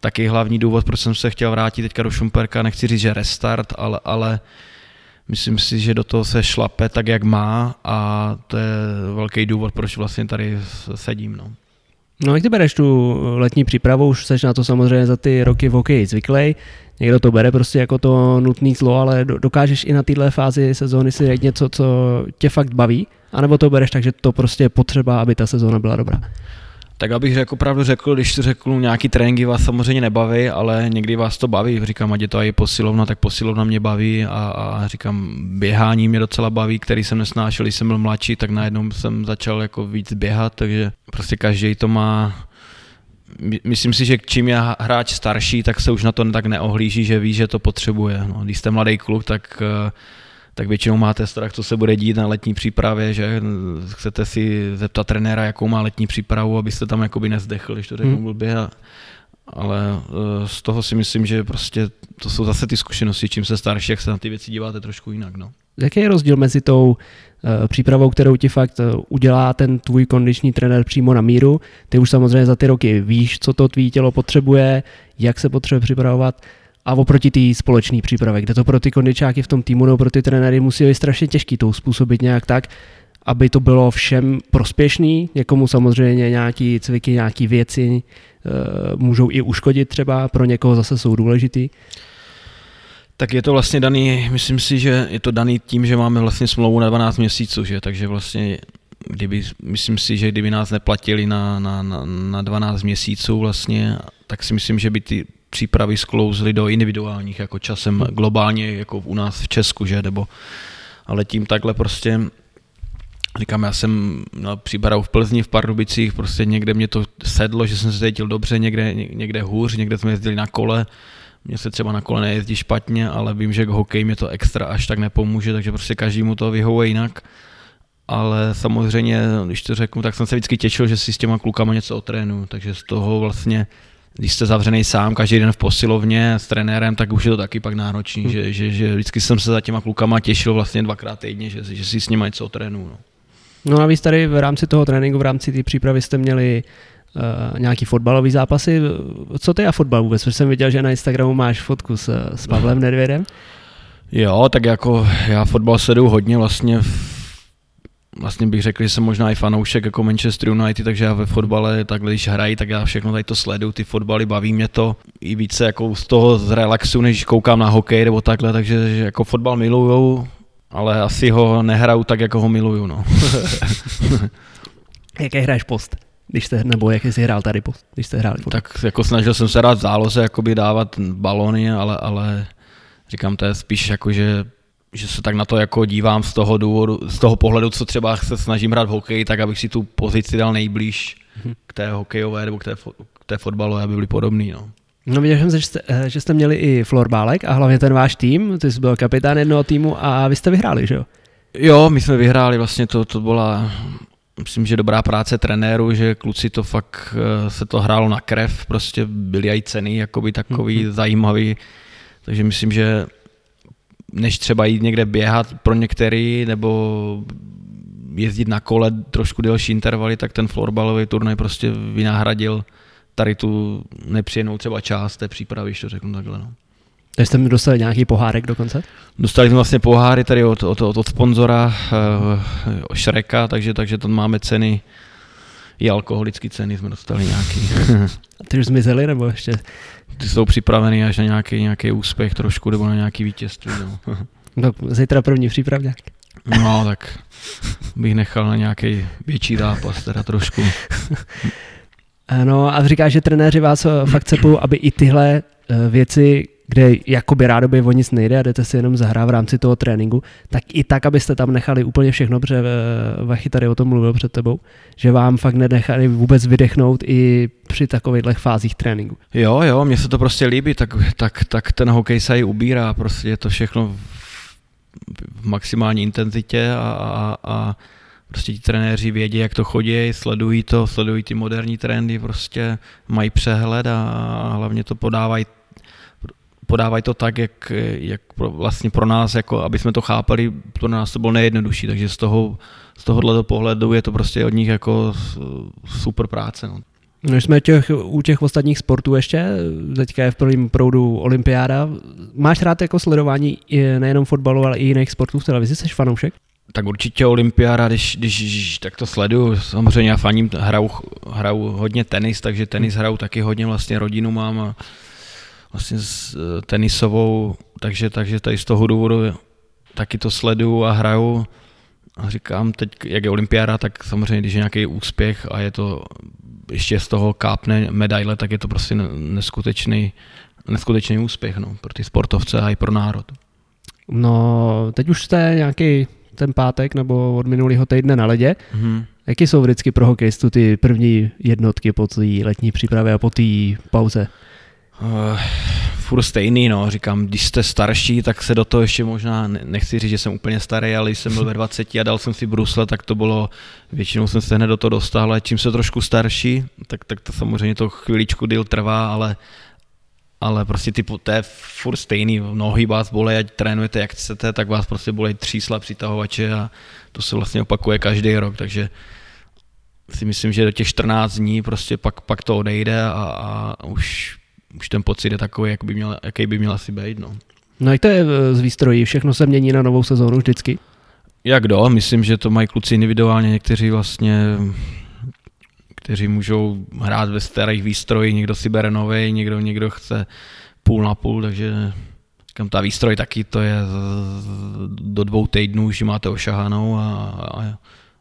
taky hlavní důvod, proč jsem se chtěl vrátit teďka do Šumperka, nechci říct, že restart, ale, ale myslím si, že do toho se šlape tak, jak má a to je velký důvod, proč vlastně tady sedím. No. No jak ty bereš tu letní přípravu, už seš na to samozřejmě za ty roky v hokeji zvyklý, někdo to bere prostě jako to nutný zlo, ale dokážeš i na této fázi sezóny si říct něco, co tě fakt baví, anebo to bereš tak, že to prostě je potřeba, aby ta sezóna byla dobrá? Tak abych jako pravdu řekl, když řeknu, nějaký tréninky vás samozřejmě nebaví, ale někdy vás to baví. Říkám, ať je to i posilovna, tak posilovna mě baví a, a říkám, běhání mě docela baví, který jsem nesnášel, když jsem byl mladší, tak najednou jsem začal jako víc běhat, takže prostě každý to má myslím si, že čím je hráč starší, tak se už na to tak neohlíží, že ví, že to potřebuje. No, když jste mladý kluk, tak uh, tak většinou máte strach, co se bude dít na letní přípravě, že chcete si zeptat trenéra, jakou má letní přípravu, abyste tam jakoby nezdechl, když to řeknu hmm. blbě. A, ale eh, z toho si myslím, že prostě to jsou zase ty zkušenosti, čím se starší, jak se na ty věci díváte trošku jinak. No. Jaký je rozdíl mezi tou uh, přípravou, kterou ti fakt uh, udělá ten tvůj kondiční trenér přímo na míru? Ty už samozřejmě za ty roky víš, co to tvý tělo potřebuje, jak se potřebuje připravovat a oproti té společné přípravě, kde to pro ty kondičáky v tom týmu nebo pro ty trenéry musí být strašně těžký to způsobit nějak tak, aby to bylo všem prospěšný, někomu samozřejmě nějaký cviky, nějaký věci e, můžou i uškodit třeba, pro někoho zase jsou důležitý. Tak je to vlastně daný, myslím si, že je to daný tím, že máme vlastně smlouvu na 12 měsíců, že? takže vlastně kdyby, myslím si, že kdyby nás neplatili na, na, na, na 12 měsíců vlastně, tak si myslím, že by ty přípravy sklouzly do individuálních, jako časem globálně, jako u nás v Česku, že, nebo ale tím takhle prostě Říkám, já jsem na přípravu v Plzni, v Pardubicích, prostě někde mě to sedlo, že jsem se cítil dobře, někde, někde hůř, někde jsme jezdili na kole, mně se třeba na kole nejezdí špatně, ale vím, že k hokeji mě to extra až tak nepomůže, takže prostě každému to vyhovuje jinak. Ale samozřejmě, když to řeknu, tak jsem se vždycky těšil, že si s těma klukama něco otrénu, takže z toho vlastně když jste zavřený sám každý den v posilovně s trenérem, tak už je to taky pak náročný, hmm. že, že, že vždycky jsem se za těma klukama těšil vlastně dvakrát týdně, že, že si s nimi něco trénu. No. no a vy tady v rámci toho tréninku, v rámci té přípravy jste měli uh, nějaký fotbalový zápasy. Co je a fotbal vůbec? Protože jsem viděl, že na Instagramu máš fotku s, s Pavlem Nedvědem. Jo, tak jako já fotbal sleduju hodně vlastně v vlastně bych řekl, že jsem možná i fanoušek jako Manchester United, takže já ve fotbale takhle, když hrají, tak já všechno tady to sleduju, ty fotbaly, baví mě to i více jako z toho zrelaxu, než koukám na hokej nebo takhle, takže že jako fotbal miluju, ale asi ho nehraju tak, jako ho miluju, no. (laughs) Jaký hraješ post? Když jste, nebo jak jsi hrál tady post, když jste hráli? Tak jako snažil jsem se rád v záloze, jakoby dávat balony, ale, ale říkám, to je spíš jako, že že se tak na to jako dívám z toho důvodu, z toho pohledu, co třeba se snažím hrát v hokeji, tak abych si tu pozici dal nejblíž k té hokejové nebo k té, fo- k té fotbalové, aby byly podobný. No. No viděl jsem, že jste, eh, že jste měli i florbálek a hlavně ten váš tým, ty jsi byl kapitán jednoho týmu a vy jste vyhráli, že jo? Jo, my jsme vyhráli, vlastně to, to byla, myslím, že dobrá práce trenéru, že kluci to fakt eh, se to hrálo na krev, prostě byly i ceny jakoby takový mm-hmm. zajímavý, takže myslím, že než třeba jít někde běhat pro některý, nebo jezdit na kole trošku delší intervaly, tak ten florbalový turnaj prostě vynahradil tady tu nepříjemnou třeba část té přípravy, když to řeknu takhle. No. Takže jste mi dostali nějaký pohárek dokonce? Dostali jsme vlastně poháry tady od, od, od, od sponzora uh, Šreka, takže, takže tam máme ceny, i alkoholické ceny jsme dostali nějaký. (laughs) A ty už zmizely nebo ještě? Ty jsou připraveny až na nějaký, nějaký úspěch trošku, nebo na nějaký vítězství. No. (laughs) no zítra první přípravňák. No, tak bych nechal na nějaký větší zápas, teda trošku. (laughs) No a říkáš, že trenéři vás eh, fakt cepou, aby i tyhle eh, věci, kde jakoby rádoby o nic nejde a jdete si jenom zahrát v rámci toho tréninku, tak i tak, abyste tam nechali úplně všechno, protože Vachy tady o tom mluvil před tebou, že vám fakt nenechali vůbec vydechnout i při takovýchhle fázích tréninku. Jo, jo, mně se to prostě líbí, tak, tak, tak ten hokej se ubírá, prostě je to všechno v, v maximální intenzitě a, a, a prostě ti trenéři vědí, jak to chodí, sledují to, sledují ty moderní trendy, prostě mají přehled a hlavně to podávají podávají to tak, jak, jak pro, vlastně pro nás, jako aby jsme to chápali, pro nás to bylo nejjednodušší, takže z toho z tohohle pohledu je to prostě od nich jako super práce. No. No, jsme těch, u těch ostatních sportů ještě, teďka je v prvním proudu olympiáda. Máš rád jako sledování nejenom fotbalu, ale i jiných sportů v televizi? Jsi fanoušek? Tak určitě olympiáda, když, když, když tak to sleduju, samozřejmě já faním, hraju, hraju hodně tenis, takže tenis hraju taky hodně, vlastně rodinu mám a vlastně s eh, tenisovou, takže, takže tady z toho důvodu taky to sleduju a hraju. A říkám teď, jak je olympiáda, tak samozřejmě, když je nějaký úspěch a je to ještě z toho kápne medaile, tak je to prostě neskutečný, neskutečný úspěch no, pro ty sportovce a i pro národ. No, teď už jste nějaký ten pátek nebo od minulého týdne na ledě. Mm-hmm. Jaký jsou vždycky pro hokejistu ty první jednotky po té letní přípravě a po té pauze? Uh, furt stejný, no, říkám, když jste starší, tak se do toho ještě možná, nechci říct, že jsem úplně starý, ale když jsem byl ve (laughs) 20 a dal jsem si brusle, tak to bylo, většinou jsem se hned do toho dostal, ale čím se trošku starší, tak, tak to samozřejmě to chviličku díl trvá, ale, ale prostě ty, to je furt stejný, nohy vás bolí, ať trénujete jak chcete, tak vás prostě bolí třísla přitahovače a to se vlastně opakuje každý rok, takže si myslím, že do těch 14 dní prostě pak, pak to odejde a, a už už ten pocit je takový, jak by měl, jaký by měl asi být. No. no jak to je eh, z výstrojí? Všechno se mění na novou sezónu vždycky? Jak do? Myslím, že to mají kluci individuálně, někteří vlastně kteří můžou hrát ve starých výstrojích, někdo si bere nový, někdo, někdo chce půl na půl, takže říkám, ta výstroj taky to je do dvou týdnů, už máte ošahanou a, a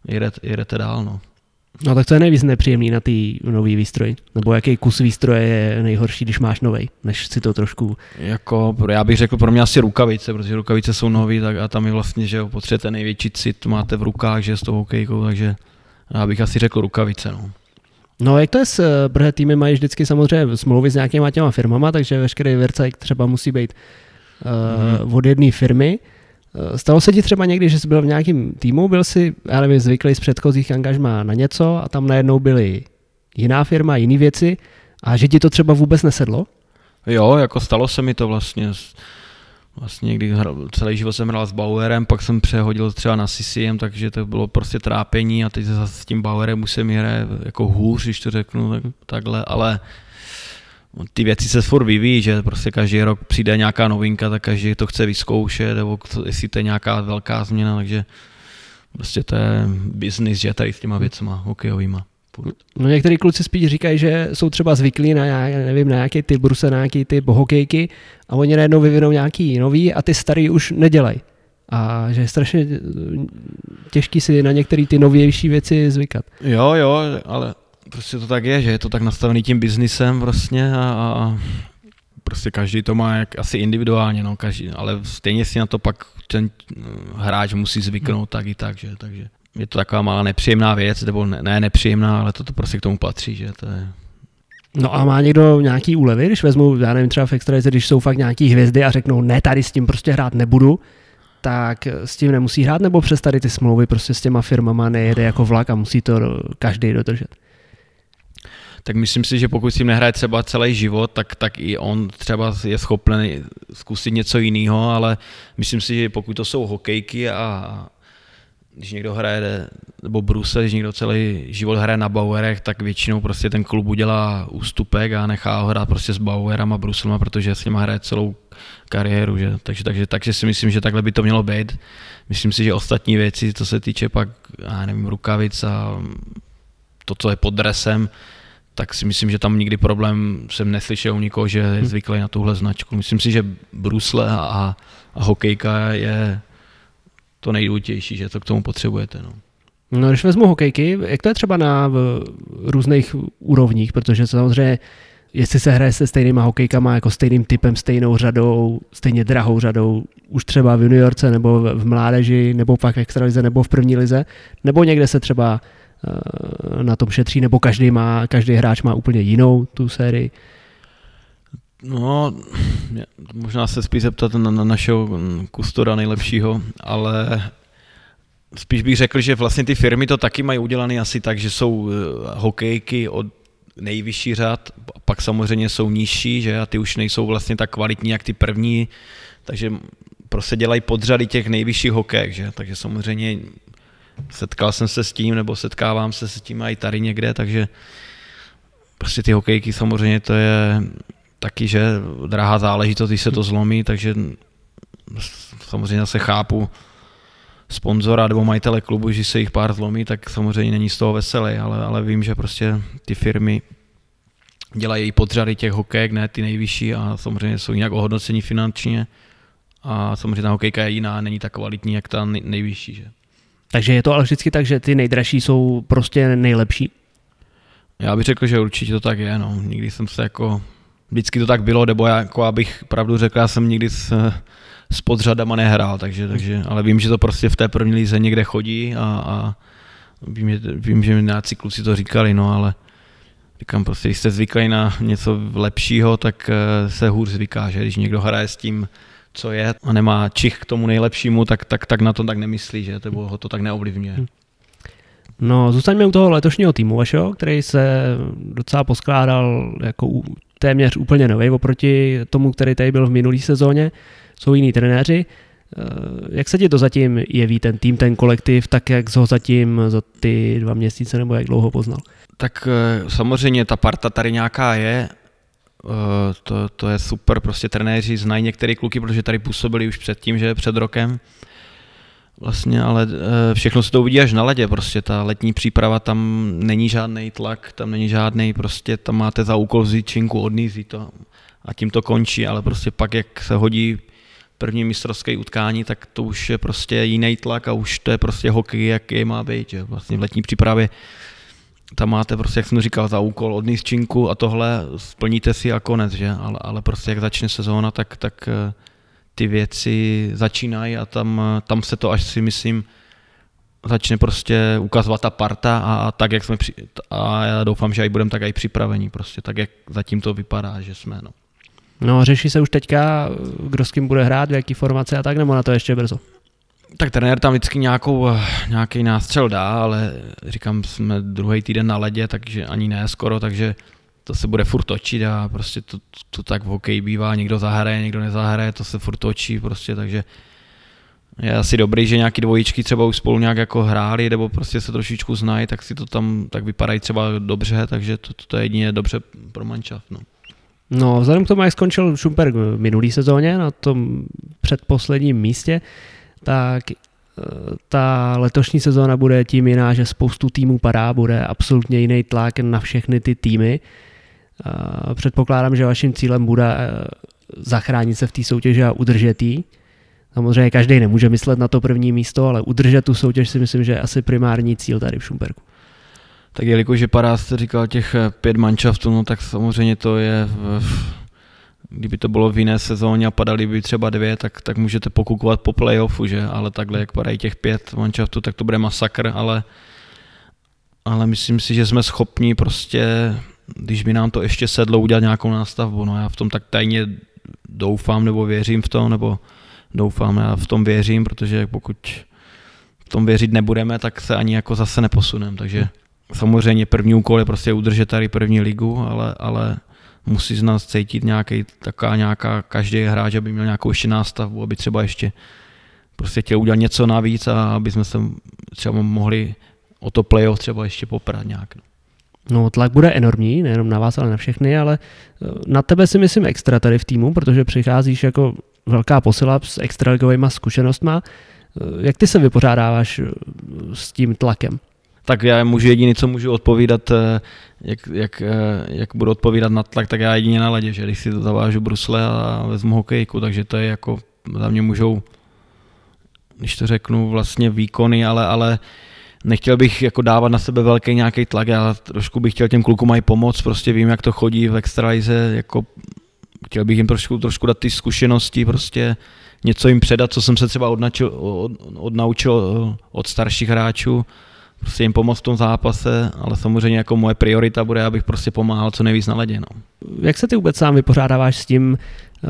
jedete, jedete dál. No. No tak co je nejvíc nepříjemný na ty nový výstroj? Nebo jaký kus výstroje je nejhorší, když máš nový, než si to trošku... Jako, já bych řekl pro mě asi rukavice, protože rukavice jsou nový tak a tam je vlastně, že potřebujete největší cit, máte v rukách, že s tou hokejkou, takže já bych asi řekl rukavice. No. No jak to je s, protože týmy mají vždycky samozřejmě smlouvy s nějakýma těma firmama, takže veškerý vercajk třeba musí být uh, mm. od jedné firmy. Eh, stalo se ti třeba někdy, že jsi byl v nějakém týmu, byl si, já nevím, zvyklý z předchozích angažmá na něco a tam najednou byly jiná firma, jiné věci a že ti to třeba vůbec nesedlo? Jo, jako stalo se mi to vlastně. Vlastně, když celý život jsem hrál s Bauerem, pak jsem přehodil třeba na CCM, takže to bylo prostě trápení a teď zase s tím Bauerem už se jako hůř, když to řeknu tak, takhle, ale ty věci se furt vyvíjí, že prostě každý rok přijde nějaká novinka, tak každý to chce vyzkoušet, nebo jestli to je nějaká velká změna, takže prostě to je business, že tady s těma věcma hokejovýma. No některý kluci spíš říkají, že jsou třeba zvyklí na, nějaký, nevím, na nějaký typ bruse, na nějaký typ hokejky a oni najednou vyvinou nějaký nový a ty starý už nedělají. A že je strašně těžký si na některé ty novější věci zvykat. Jo, jo, ale prostě to tak je, že je to tak nastavený tím biznisem prostě a, a prostě každý to má jak asi individuálně, no, každý, ale stejně si na to pak ten hráč musí zvyknout tak i tak, že, takže je to taková malá nepříjemná věc, nebo ne, ne nepříjemná, ale to, to prostě k tomu patří, že to je... No a má někdo nějaký úlevy, když vezmu, já nevím, třeba v extralize, když jsou fakt nějaký hvězdy a řeknou, ne, tady s tím prostě hrát nebudu, tak s tím nemusí hrát, nebo přes tady ty smlouvy prostě s těma firmama nejede jako vlak a musí to každý dodržet? Tak myslím si, že pokud si nehraje třeba celý život, tak, tak i on třeba je schopný zkusit něco jiného, ale myslím si, že pokud to jsou hokejky a když někdo hraje, nebo Bruse, když někdo celý život hraje na Bauerech, tak většinou prostě ten klub udělá ústupek a nechá ho hrát prostě s Bauerama, Bruselma, protože s nima hraje celou kariéru, že? Takže, takže, takže si myslím, že takhle by to mělo být. Myslím si, že ostatní věci, co se týče pak, já nevím, rukavic a to, co je pod dresem, tak si myslím, že tam nikdy problém jsem neslyšel u nikoho, že je hmm. zvyklý na tuhle značku. Myslím si, že brusle a, a hokejka je to nejdůležitější, že to k tomu potřebujete. No. No, když vezmu hokejky, jak to je třeba na v různých úrovních, protože samozřejmě jestli se hraje se stejnýma hokejkama, jako stejným typem, stejnou řadou, stejně drahou řadou, už třeba v juniorce, nebo v mládeži, nebo pak v extralize, nebo v první lize, nebo někde se třeba na tom šetří, nebo každý, má, každý hráč má úplně jinou tu sérii? No, možná se spíš zeptat na, na našeho kustora nejlepšího, ale spíš bych řekl, že vlastně ty firmy to taky mají udělané asi tak, že jsou eh, hokejky od nejvyšší řad, pak samozřejmě jsou nižší, že a ty už nejsou vlastně tak kvalitní, jak ty první, takže prostě dělají podřady těch nejvyšších hokejek, že? takže samozřejmě setkal jsem se s tím, nebo setkávám se s tím i tady někde, takže prostě ty hokejky samozřejmě to je taky, že drahá záležitost, když se to zlomí, takže samozřejmě zase chápu sponzora nebo majitele klubu, že se jich pár zlomí, tak samozřejmě není z toho veselý, ale, ale vím, že prostě ty firmy dělají podřady těch hokejek, ne ty nejvyšší a samozřejmě jsou jinak ohodnocení finančně a samozřejmě ta hokejka je jiná, není tak kvalitní, jak ta nejvyšší. Že? Takže je to ale vždycky tak, že ty nejdražší jsou prostě nejlepší? Já bych řekl, že určitě to tak je. No. Nikdy jsem se jako, vždycky to tak bylo, nebo já, jako abych pravdu řekl, já jsem nikdy s, s podřadama nehrál, takže, takže, ale vím, že to prostě v té první lize někde chodí a, a vím, že, vím, že nějací kluci to říkali, no ale říkám prostě, když jste zvyklí na něco lepšího, tak eh, se hůř zvyká, že když někdo hraje s tím co je a nemá čich k tomu nejlepšímu, tak, tak, tak na to tak nemyslí, že to ho to tak neovlivňuje. Hm. No, zůstaňme u toho letošního týmu vašeho, který se docela poskládal jako téměř úplně nový oproti tomu, který tady byl v minulý sezóně. Jsou jiní trenéři. Eh, jak se ti to zatím jeví, ten tým, ten kolektiv, tak jak ho zatím za ty dva měsíce nebo jak dlouho poznal? Tak eh, samozřejmě ta parta tady nějaká je, to, to je super, prostě trenéři znají některé kluky, protože tady působili už předtím, že před rokem. Vlastně, ale eh, všechno se to uvidí až na ledě, prostě ta letní příprava, tam není žádný tlak, tam není žádný, prostě tam máte za úkol vzít činku, odnízí to a tím to končí, ale prostě pak, jak se hodí první mistrovské utkání, tak to už je prostě jiný tlak a už to je prostě hokej, jaký má být, že vlastně v letní přípravě tam máte prostě, jak jsem říkal, za úkol od činku a tohle splníte si a konec, že? Ale, ale prostě jak začne sezóna, tak, tak eh, ty věci začínají a tam, eh, tam se to až si myslím začne prostě ukazovat ta parta a, a tak, jak jsme při, a já doufám, že i budeme tak i připravení prostě, tak jak zatím to vypadá, že jsme, no. No, řeší se už teďka, kdo s kým bude hrát, v jaký formaci a tak, nebo na to ještě brzo? Tak trenér tam vždycky nějakou, eh, nějaký nástřel dá, ale říkám, jsme druhý týden na ledě, takže ani ne skoro, takže to se bude furt točit a prostě to, to tak v hokeji bývá, někdo zahraje, někdo nezahraje, to se furt točí prostě, takže je asi dobrý, že nějaký dvojičky třeba už spolu nějak jako hráli, nebo prostě se trošičku znají, tak si to tam tak vypadají třeba dobře, takže to, to, to je jedině dobře pro manšaft. No. No, vzhledem k tomu, jak skončil Šumperk v minulý sezóně na tom předposledním místě, tak eh, ta letošní sezóna bude tím jiná, že spoustu týmů padá, bude absolutně jiný tlak na všechny ty týmy. Eh, předpokládám, že vaším cílem bude eh, zachránit se v té soutěži a udržet ji. Samozřejmě každý nemůže myslet na to první místo, ale udržet tu soutěž si myslím, že je asi primární cíl tady v Šumperku. Tak jelikož je padá, jste říkal těch pět manšaftů, no tak samozřejmě to je kdyby to bylo v jiné sezóně a padali by třeba dvě, tak, tak můžete pokukovat po playoffu, že? Ale takhle, jak padají těch pět manšaftů, tak to bude masakr, ale, ale myslím si, že jsme schopni prostě, když by nám to ještě sedlo, udělat nějakou nástavbu. No já v tom tak tajně doufám nebo věřím v to, nebo doufám, já v tom věřím, protože pokud v tom věřit nebudeme, tak se ani jako zase neposuneme, takže samozřejmě první úkol je prostě udržet tady první ligu, ale, ale musí z nás cítit nějaký, taká nějaká, každý hráč, aby měl nějakou ještě nástavbu, aby třeba ještě prostě chtěl udělat něco navíc a aby jsme se třeba mohli o to playoff třeba ještě poprat nějak. No tlak bude enormní, nejenom na vás, ale na všechny, ale eh, na tebe si myslím extra tady v týmu, protože přicházíš jako velká posila s extraligovými zkušenostma. Eh, jak ty se vypořádáváš eh, s tím tlakem? Tak já můžu jediný, co můžu odpovídat, eh, jak, jak, eh, jak budu odpovídat na tlak, tak já jedině na ledě, že když si to zavážu brusle a vezmu hokejku, takže to je jako, za mě můžou, když to řeknu, vlastně výkony, ale, ale nechtěl bych jako dávat na sebe velký nějaký tlak, já trošku bych chtěl těm klukům mají pomoct, prostě vím, jak to chodí v extralize, jako chtěl bych jim trošku, trošku dát ty zkušenosti, prostě něco jim předat, co jsem se třeba odnačil, od, odnaučil od starších hráčů, prostě jim pomoct v tom zápase, ale samozřejmě jako moje priorita bude, abych prostě pomáhal co nejvíc na ledě. No. Jak se ty vůbec sám vypořádáváš s tím, eh,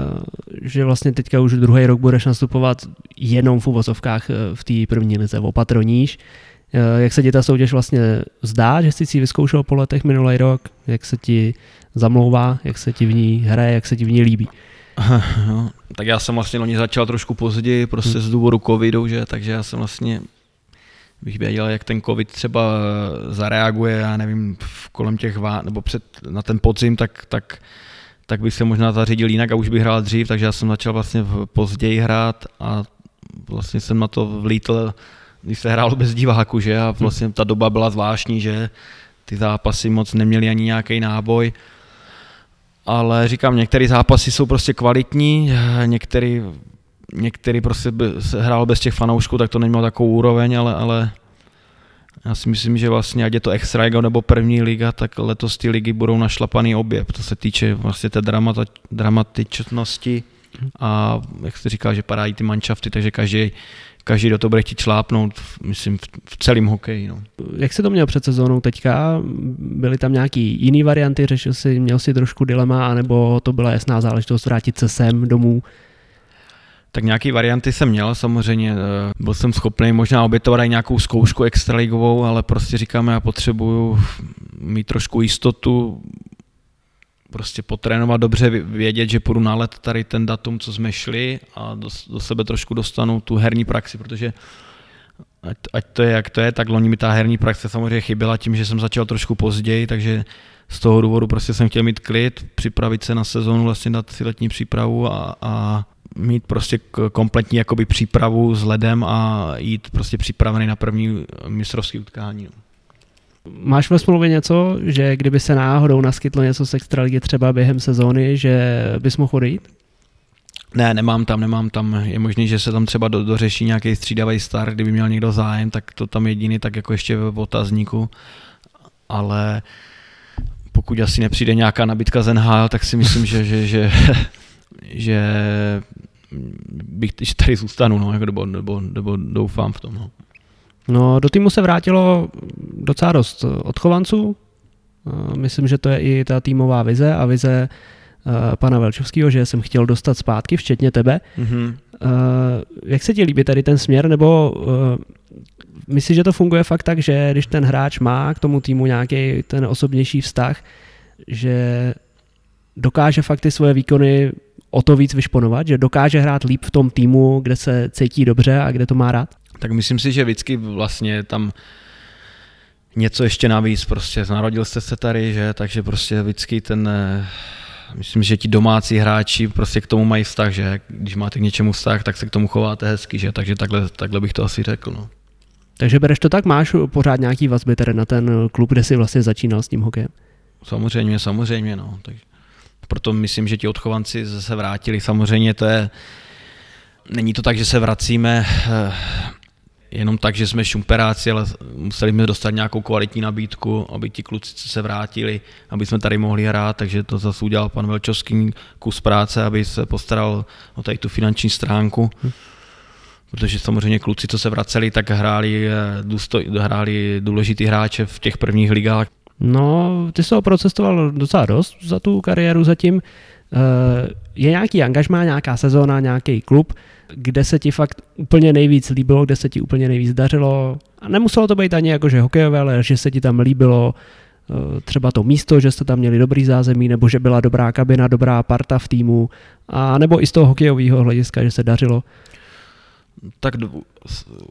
že vlastně teďka už druhý rok budeš nastupovat jenom v uvozovkách eh, v té první lize, opatroníš. Eh, jak se ti ta soutěž vlastně zdá, že jsi si vyzkoušel po letech minulý rok? Jak se ti zamlouvá, jak se ti v ní hraje, jak se ti v ní líbí? No, tak já jsem vlastně loni začal trošku později, prostě z důvodu covidu, že, takže já jsem vlastně bych věděl, jak ten covid třeba zareaguje, já nevím, kolem těch vá, nebo před, na ten podzim, tak, tak, tak bych se možná zařídil jinak a už bych hrál dřív, takže já jsem začal vlastně později hrát a vlastně jsem na to vlítl, když se hrál bez diváku, že? A vlastně ta doba byla zvláštní, že ty zápasy moc neměly ani nějaký náboj, ale říkám, některé zápasy jsou prostě kvalitní, některé některý prostě se hrál bez těch fanoušků, tak to nemělo takovou úroveň, ale, ale já si myslím, že vlastně ať je to Extra nebo první liga, tak letos ty ligy budou našlapaný obě, to se týče vlastně té dramata, dramatičnosti a jak jsi říkal, že padají ty manšafty, takže každý, každý do toho bude chtít člápnout, myslím, v celém hokeji. No. Jak se to měl před sezónou teďka? Byly tam nějaký jiný varianty? Řešil jsi, měl si trošku dilema, anebo to byla jasná záležitost vrátit se sem domů? Tak nějaký varianty jsem měl samozřejmě, eh, byl jsem schopný možná obětovat i nějakou zkoušku extraligovou, ale prostě říkáme, já potřebuju mít trošku jistotu, prostě potrénovat dobře, vědět, že půjdu na let tady ten datum, co jsme šli a do, do sebe trošku dostanu tu herní praxi, protože ať, ať to je, jak to je, tak loni mi ta herní praxe samozřejmě chyběla tím, že jsem začal trošku později, takže z toho důvodu prostě jsem chtěl mít klid, připravit se na sezónu, vlastně dát si letní přípravu a, a mít prostě kompletní jakoby přípravu s ledem a jít prostě připravený na první mistrovský utkání. No. Máš ve smlouvě něco, že kdyby se náhodou naskytlo něco z extraligy třeba během sezóny, že bys mohl odejít? Ne, nemám tam, nemám tam. Je možné, že se tam třeba do, dořeší nějaký střídavý star, kdyby měl někdo zájem, tak to tam jediný, tak jako ještě v otazníku. Ale pokud asi nepřijde nějaká nabídka z NHL, tak si myslím, že, že, že, (laughs) že bych že tady zůstanu, no, jako, nebo, nebo, nebo doufám v tom. No. no, do týmu se vrátilo docela dost odchovanců. Myslím, že to je i ta týmová vize a vize eh, pana Velčovského, že jsem chtěl dostat zpátky, včetně tebe. Mm-hmm. Jak se ti líbí tady ten směr, nebo eh, myslíš, že to funguje fakt tak, že když ten hráč má k tomu týmu nějaký ten osobnější vztah, že dokáže fakt ty svoje výkony o to víc vyšponovat, že dokáže hrát líp v tom týmu, kde se cítí dobře a kde to má rád? Tak myslím si, že vždycky vlastně tam něco ještě navíc, prostě narodil jste se tady, že, takže prostě vždycky ten, eh, myslím, že ti domácí hráči prostě k tomu mají vztah, že když máte k něčemu vztah, tak se k tomu chováte hezky, že, takže takhle, takhle bych to asi řekl, no. Takže bereš to tak, máš pořád nějaký vazby tady na ten klub, kde jsi vlastně začínal s tím hokejem? Samozřejmě, samozřejmě, no. Takže proto myslím, že ti odchovanci se vrátili. Samozřejmě to je, není to tak, že se vracíme. Eh, jenom tak, že jsme šumperáci, ale museli jsme dostat nějakou kvalitní nabídku, aby ti kluci se vrátili, aby jsme tady mohli hrát, takže to zase udělal pan Velčovský kus práce, aby se postaral o tady tu finanční stránku. Hm. Protože samozřejmě kluci, co se vraceli, tak hráli, eh, hráli důležitý hráče v těch prvních ligách. No, ty jsi toho procestoval docela dost za tu kariéru zatím. Eh, je nějaký angažmá, nějaká sezóna, nějaký klub, kde se ti fakt úplně nejvíc líbilo, kde se ti úplně nejvíc dařilo. A nemuselo to být ani jakože hokejové, ale že se ti tam líbilo eh, třeba to místo, že jste tam měli dobrý zázemí, nebo že byla dobrá kabina, dobrá parta v týmu, a nebo i z toho hokejového hlediska, že se dařilo. Tak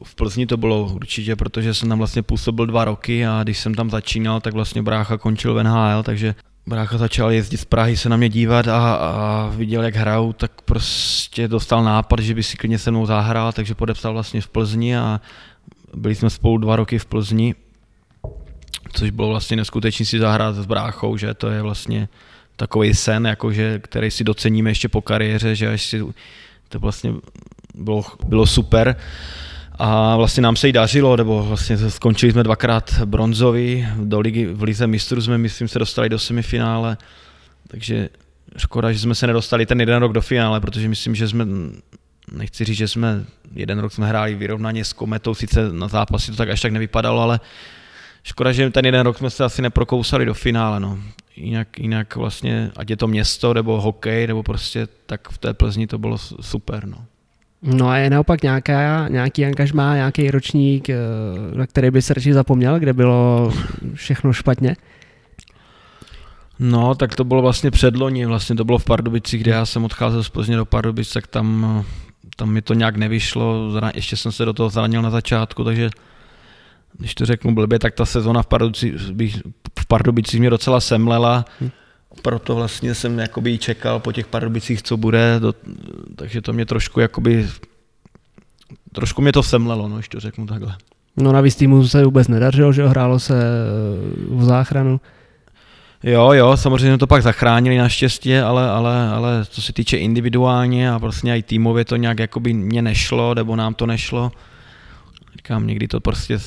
v Plzni to bylo určitě, protože jsem tam vlastně působil dva roky a když jsem tam začínal, tak vlastně brácha končil v NHL, takže brácha začal jezdit z Prahy se na mě dívat a, a viděl, jak hraju, tak prostě dostal nápad, že by si klidně se mnou zahrál, takže podepsal vlastně v Plzni a byli jsme spolu dva roky v Plzni, což bylo vlastně neskutečný si zahrát s bráchou, že to je vlastně takový sen, jakože, který si doceníme ještě po kariéře, že až si to vlastně bylo, bylo super. A vlastně nám se jí dařilo, nebo vlastně skončili jsme dvakrát bronzový, do ligy, v lize mistrů jsme, myslím, se dostali do semifinále, takže škoda, že jsme se nedostali ten jeden rok do finále, protože myslím, že jsme, nechci říct, že jsme, jeden rok jsme hráli vyrovnaně s Kometou, sice na zápasy to tak až tak nevypadalo, ale škoda, že ten jeden rok jsme se asi neprokousali do finále, no. Jinak, jinak vlastně, ať je to město, nebo hokej, nebo prostě, tak v té Plzni to bylo super, no. No a je naopak nějaká, nějaký angažmá, nějaký ročník, eh, na který by se radši zapomněl, kde bylo všechno špatně? No, tak to bylo vlastně předloni, vlastně to bylo v Pardubicích, kde já jsem odcházel z Plzně do Pardubic, tak tam, tam mi to nějak nevyšlo, ještě jsem se do toho zranil na začátku, takže když to řeknu blbě, tak ta sezona v Pardubicích, v Pardubicích mě docela semlela. Hm proto vlastně jsem jakoby čekal po těch Pardubicích, co bude, do, takže to mě trošku jakoby, trošku mě to semlelo, no, když to řeknu takhle. No navíc týmu se vůbec nedařilo, že hrálo se v záchranu. Jo, jo, samozřejmě to pak zachránili naštěstí, ale, ale, ale co se týče individuálně a prostě i týmově to nějak jakoby mě nešlo, nebo nám to nešlo. Říkám, někdy to prostě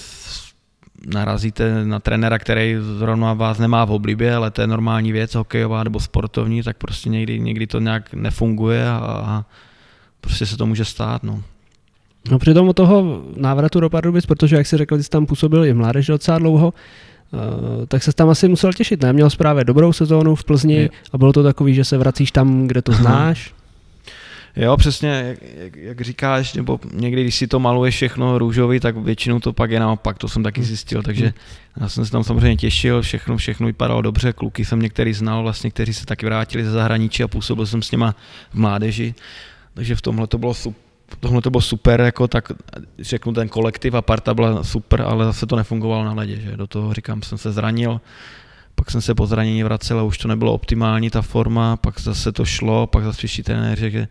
narazíte na trenéra, který zrovna vás nemá v oblibě, ale to je normální věc, hokejová nebo sportovní, tak prostě někdy, někdy to nějak nefunguje a, a prostě se to může stát. No. No přitom od toho návratu do Pardubic, protože jak jsi řekl, jsi tam působil i mládež docela dlouho, Uh, tak se tam asi musel těšit, ne? Měl právě dobrou sezónu v Plzni je. a bylo to takový, že se vracíš tam, kde to (laughs) znáš. Jo, přesně, jak, jak, jak říkáš, nebo někdy, když si to maluješ všechno růžový, tak většinou to pak je naopak, to jsem taky zjistil, takže já jsem se tam samozřejmě těšil, všechno, všechno vypadalo dobře, kluky jsem některý znal, vlastně, kteří se taky vrátili ze zahraničí a působil jsem s něma v mládeži, takže v tomhle to bylo super. Tohle to bylo super, jako tak řeknu ten kolektiv a parta byla super, ale zase to nefungovalo na ledě, že do toho říkám, jsem se zranil, pak jsem se po zranění vracel a už to nebylo optimální ta forma, pak zase to šlo, pak zase přišli trenéři, že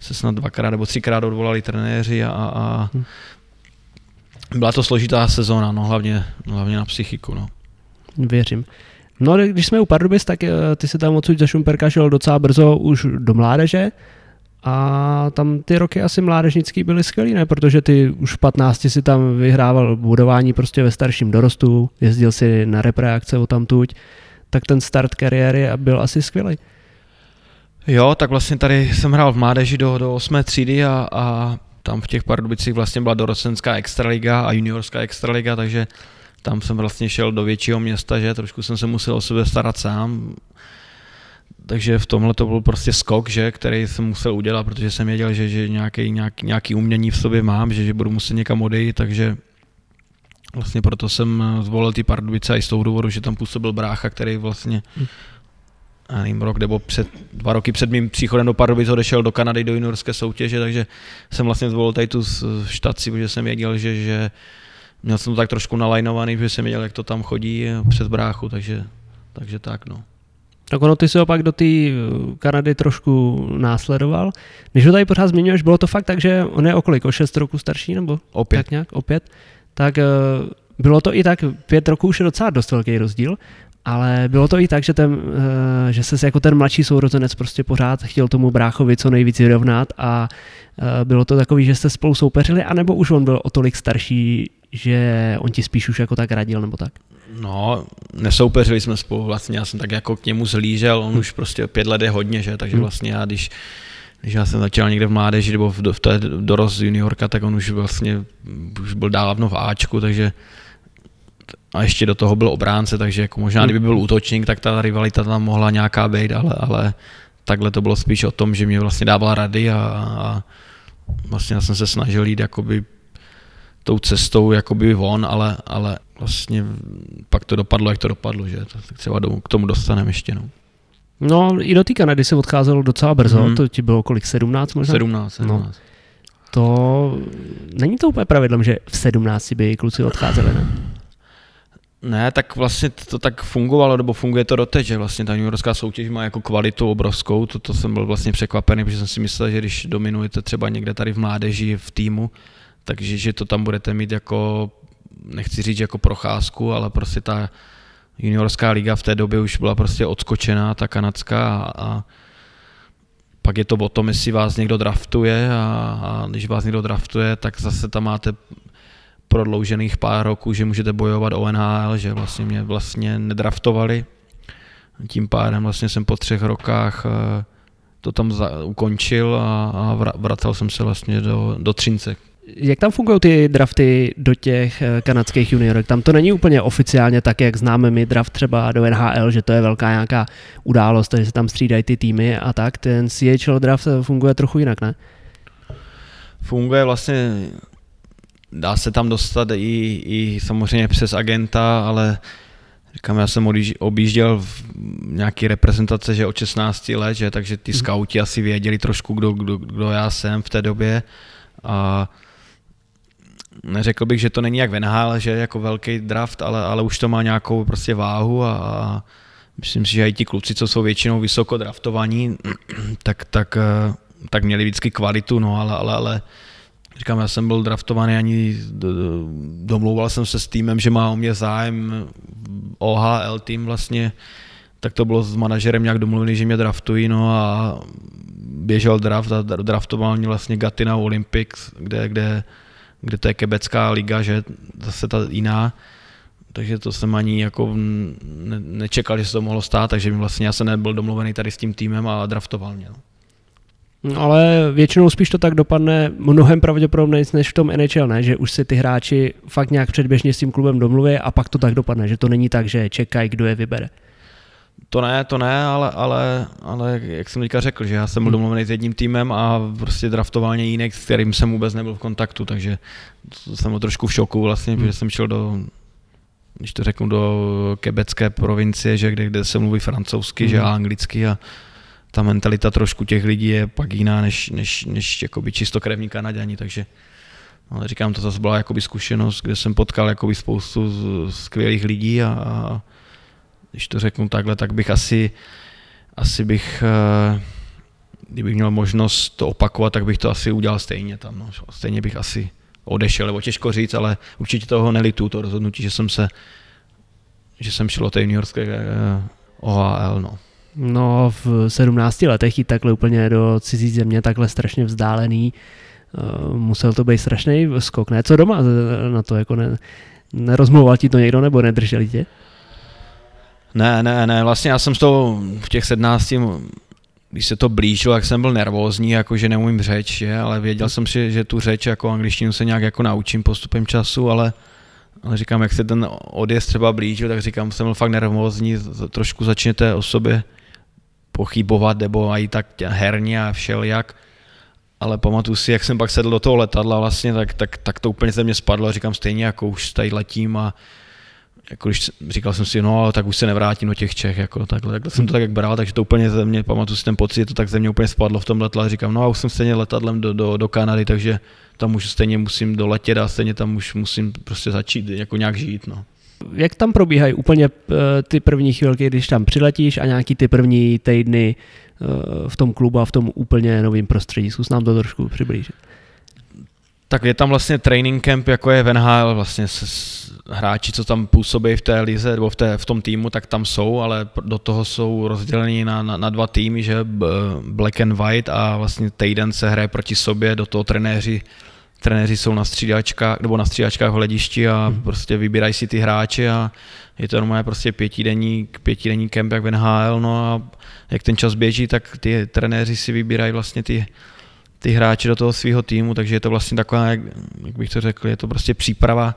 se snad dvakrát nebo třikrát odvolali trenéři a, a hm. byla to složitá sezóna, no hlavně, hlavně na psychiku. No. Věřím. No, když jsme u Pardubic, tak eh, ty se tam odsud ze Šumperka šel docela brzo už do mládeže a tam ty roky asi mládežnický byly skvělý, ne? Protože ty už v 15 si tam vyhrával budování prostě ve starším dorostu, jezdil si na repreakce o tamtuť, tak ten start kariéry byl asi skvělý. Jo, tak vlastně tady jsem hrál v mládeži do, do 8. třídy a, a tam v těch Pardubicích vlastně byla dorostenská extraliga a juniorská extraliga, takže tam jsem vlastně šel do většího města, že trošku jsem se musel o sebe starat sám. Takže v tomhle to byl prostě skok, že, který jsem musel udělat, protože jsem věděl, že, že nějaký, nějaký, nějaký umění v sobě mám, že, že budu muset někam odejít, takže vlastně proto jsem zvolil ty Pardubice i z toho důvodu, že tam působil brácha, který vlastně hm já nevím, rok nebo před, dva roky před mým příchodem do Pardubic odešel do Kanady do juniorské soutěže, takže jsem vlastně zvolil tady tu štaci, protože jsem věděl, že, že měl jsem to tak trošku nalajnovaný, že jsem věděl, jak to tam chodí přes bráchu, takže, takže tak no. Tak ono, ty si opak do té eh, Kanady trošku následoval. Když ho tady pořád zmiňuješ, bylo to fakt tak, že on je okolik, o 6 roku starší, nebo opět. tak nějak, opět, tak eh, bylo to i tak, pět roků už je docela dost velký rozdíl ale bylo to i tak, že, ten, eh, že se jako ten mladší sourozenec prostě pořád chtěl tomu bráchovi co nejvíc vyrovnat a eh, bylo to takový, že jste spolu soupeřili, anebo už on byl o tolik starší, že on ti spíš už jako tak radil, nebo tak? No, nesoupeřili jsme spolu, vlastně já jsem tak jako k němu zlížel, on už prostě pět let je hodně, že, takže hmm. vlastně já když když já jsem začal někde v mládeži nebo v, v té dorost juniorka, tak on už vlastně už byl dávno v Ačku, takže a ještě do toho byl obránce, takže jako možná kdyby byl útočník, tak ta rivalita tam mohla nějaká být, ale, ale takhle to bylo spíš o tom, že mě vlastně dávala rady a, a vlastně já jsem se snažil jít jakoby tou cestou jakoby on, ale, ale vlastně pak to dopadlo, jak to dopadlo, že to, tak třeba k tomu dostaneme ještě. No. No, i do té Kanady se odcházel docela brzo, hmm. to ti bylo kolik, 17 možná? 17, 17. No. To není to úplně pravidlem, že v 17 by kluci odcházeli, ne? Ne, tak vlastně to tak fungovalo, nebo funguje to doteď, že vlastně ta juniorská soutěž má jako kvalitu obrovskou, to, to jsem byl vlastně překvapený, protože jsem si myslel, že když dominujete třeba někde tady v mládeži, v týmu, takže že to tam budete mít jako, nechci říct jako procházku, ale prostě ta juniorská liga v té době už byla prostě odskočená, ta kanadská a, a pak je to o tom, jestli vás někdo draftuje a, a když vás někdo draftuje, tak zase tam máte prodloužených pár roků, že můžete bojovat o NHL, že vlastně mě vlastně nedraftovali. Tím pádem vlastně jsem po třech rokách eh, to tam za, ukončil a, a vracel jsem se vlastně do, do Třince, jak tam fungují ty drafty do těch eh, kanadských juniorek? Tam to není úplně oficiálně tak, jak známe my draft třeba do NHL, že to je velká nějaká událost, že se tam střídají ty týmy a tak. Ten CHL draft funguje trochu jinak, ne? Funguje vlastně, dá se tam dostat i, i samozřejmě přes agenta, ale Říkám, já jsem objížděl v nějaký reprezentace, že od 16 let, že, takže ty mm. skauti asi věděli trošku, kdo, kdo, kdo já jsem v té době. A neřekl bych, že to není jak Venhal, že jako velký draft, ale, ale už to má nějakou prostě váhu a, a myslím si, že i ti kluci, co jsou většinou vysoko draftovaní, (clears throat) tak, tak, eh, tak měli vždycky kvalitu, no ale, ale, ale říkám, já jsem byl draftovaný ani, domlouval jsem se s týmem, že má o mě zájem OHL tým vlastně, tak to bylo s manažerem nějak domluvený, že mě draftují, no a běžel draft a draftoval mě vlastně Gatina Olympics, kde, kde kde to je kebecká liga, že zase ta jiná, takže to jsem ani jako ne, nečekal, že se to mohlo stát, takže vlastně já jsem nebyl domluvený tady s tím týmem a draftoval mě. No. No ale většinou spíš to tak dopadne mnohem pravděpodobně než v tom NHL, ne? že už si ty hráči fakt nějak předběžně s tím klubem domluví a pak to tak dopadne, že to není tak, že čekají, kdo je vybere. To ne, to ne, ale, ale, ale jak jsem teďka řekl, že já jsem byl hmm. domluvený s jedním týmem a prostě draftoval jiný, s kterým jsem vůbec nebyl v kontaktu, takže jsem byl trošku v šoku vlastně, hmm. protože jsem šel do, když to řeknu, do kebecké provincie, že kde, kde se mluví francouzsky, hmm. že anglicky a ta mentalita trošku těch lidí je pak jiná než, než, než jakoby čistokrevní Kanaděni, takže ale říkám, to zase byla jakoby zkušenost, kde jsem potkal jakoby spoustu skvělých lidí a, a když to řeknu takhle, tak bych asi, asi bych, eh, kdybych měl možnost to opakovat, tak bych to asi udělal stejně tam. No. Stejně bych asi odešel, nebo těžko říct, ale určitě toho nelitu, to rozhodnutí, že jsem se, že jsem šel o té juniorské eh, OHL. No. No v 17 letech jít takhle úplně do cizí země, takhle strašně vzdálený, eh, musel to být strašný skok, ne? Co doma na to, jako ne, nerozmlouval ti to někdo nebo nedrželi tě? Ne, ne, ne, vlastně já jsem z toho v těch 17, když se to blížilo, jak jsem byl nervózní, jako že neumím řeč, je, ale věděl jsem si, že tu řeč jako angličtinu se nějak jako naučím postupem času, ale, ale říkám, jak se ten odjezd třeba blížil, tak říkám, jsem byl fakt nervózní, trošku začněte o sobě pochybovat, nebo i tak herně a všelijak, ale pamatuju si, jak jsem pak sedl do toho letadla vlastně, tak, tak, tak to úplně ze mě spadlo říkám stejně, jako už tady letím a jako když říkal jsem si, no tak už se nevrátím do těch Čech, jako takhle, takhle jsem to tak jak bral, takže to úplně ze mě, pamatuju si ten pocit, to tak ze mě úplně spadlo v tom letadle, říkám, no a už jsem stejně letadlem do, do, do Kanady, takže tam už stejně musím doletět a stejně tam už musím prostě začít jako nějak žít, no. Jak tam probíhají úplně eh, ty první chvilky, když tam přiletíš a nějaký ty první týdny eh, v tom klubu a v tom úplně novém prostředí? Zkus nám to trošku přiblížit. Tak je tam vlastně training camp, jako je v NHL, vlastně s, s, hráči, co tam působí v té lize nebo v, té, v tom týmu, tak tam jsou, ale do toho jsou rozděleni na, na, na dva týmy, že Black and White a vlastně týden se hraje proti sobě, do toho trenéři trenéři jsou na střídačkách, nebo na střídačkách v hledišti a hmm. prostě vybírají si ty hráče a je to normálně prostě pětidenní, pětidenní kemp jak v NHL, no a jak ten čas běží, tak ty trenéři si vybírají vlastně ty, ty hráče do toho svého týmu, takže je to vlastně taková, jak, jak bych to řekl, je to prostě příprava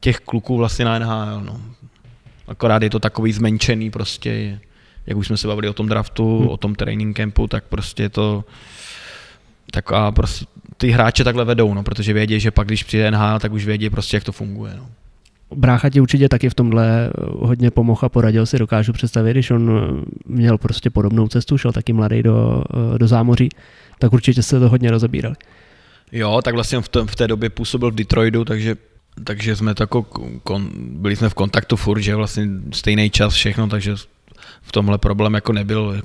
těch kluků vlastně na NHL, no. Akorát je to takový zmenšený prostě, jak už jsme se bavili o tom draftu, hmm. o tom training campu, tak prostě je to taková prostě ty hráče takhle vedou, no, protože vědí, že pak když přijde NHL, tak už vědí prostě, jak to funguje. No. Brácha ti určitě taky v tomhle hodně pomohl a poradil si, dokážu představit, když on měl prostě podobnou cestu, šel taky mladý do, do zámoří, tak určitě se to hodně rozebírali. Jo, tak vlastně v, v té době působil v Detroitu, takže takže jsme tako, kon, byli jsme v kontaktu furt, že vlastně stejný čas všechno, takže v tomhle problém jako nebyl.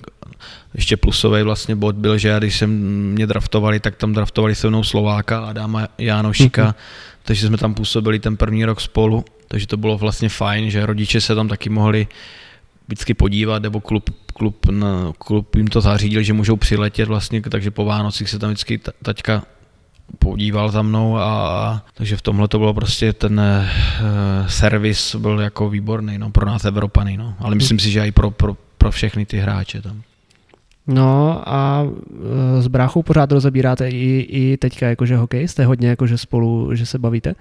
Ještě plusový vlastně bod byl, že já když jsem mě draftovali, tak tam draftovali se mnou Slováka, Adama Jánošika, mm-hmm. takže jsme tam působili ten první rok spolu, takže to bylo vlastně fajn, že rodiče se tam taky mohli vždycky podívat, nebo klub, klub, na, klub jim to zařídil, že můžou přiletět vlastně, takže po Vánocích se tam vždycky taťka podíval za mnou a takže v tomhle to bylo prostě ten uh, servis byl jako výborný no, pro nás Evropany, no. ale myslím si, že i pro, pro, pro všechny ty hráče tam. No a uh, s bráchou pořád rozebíráte i, i teďka jakože hokej? Jste hodně jakože spolu, že se bavíte?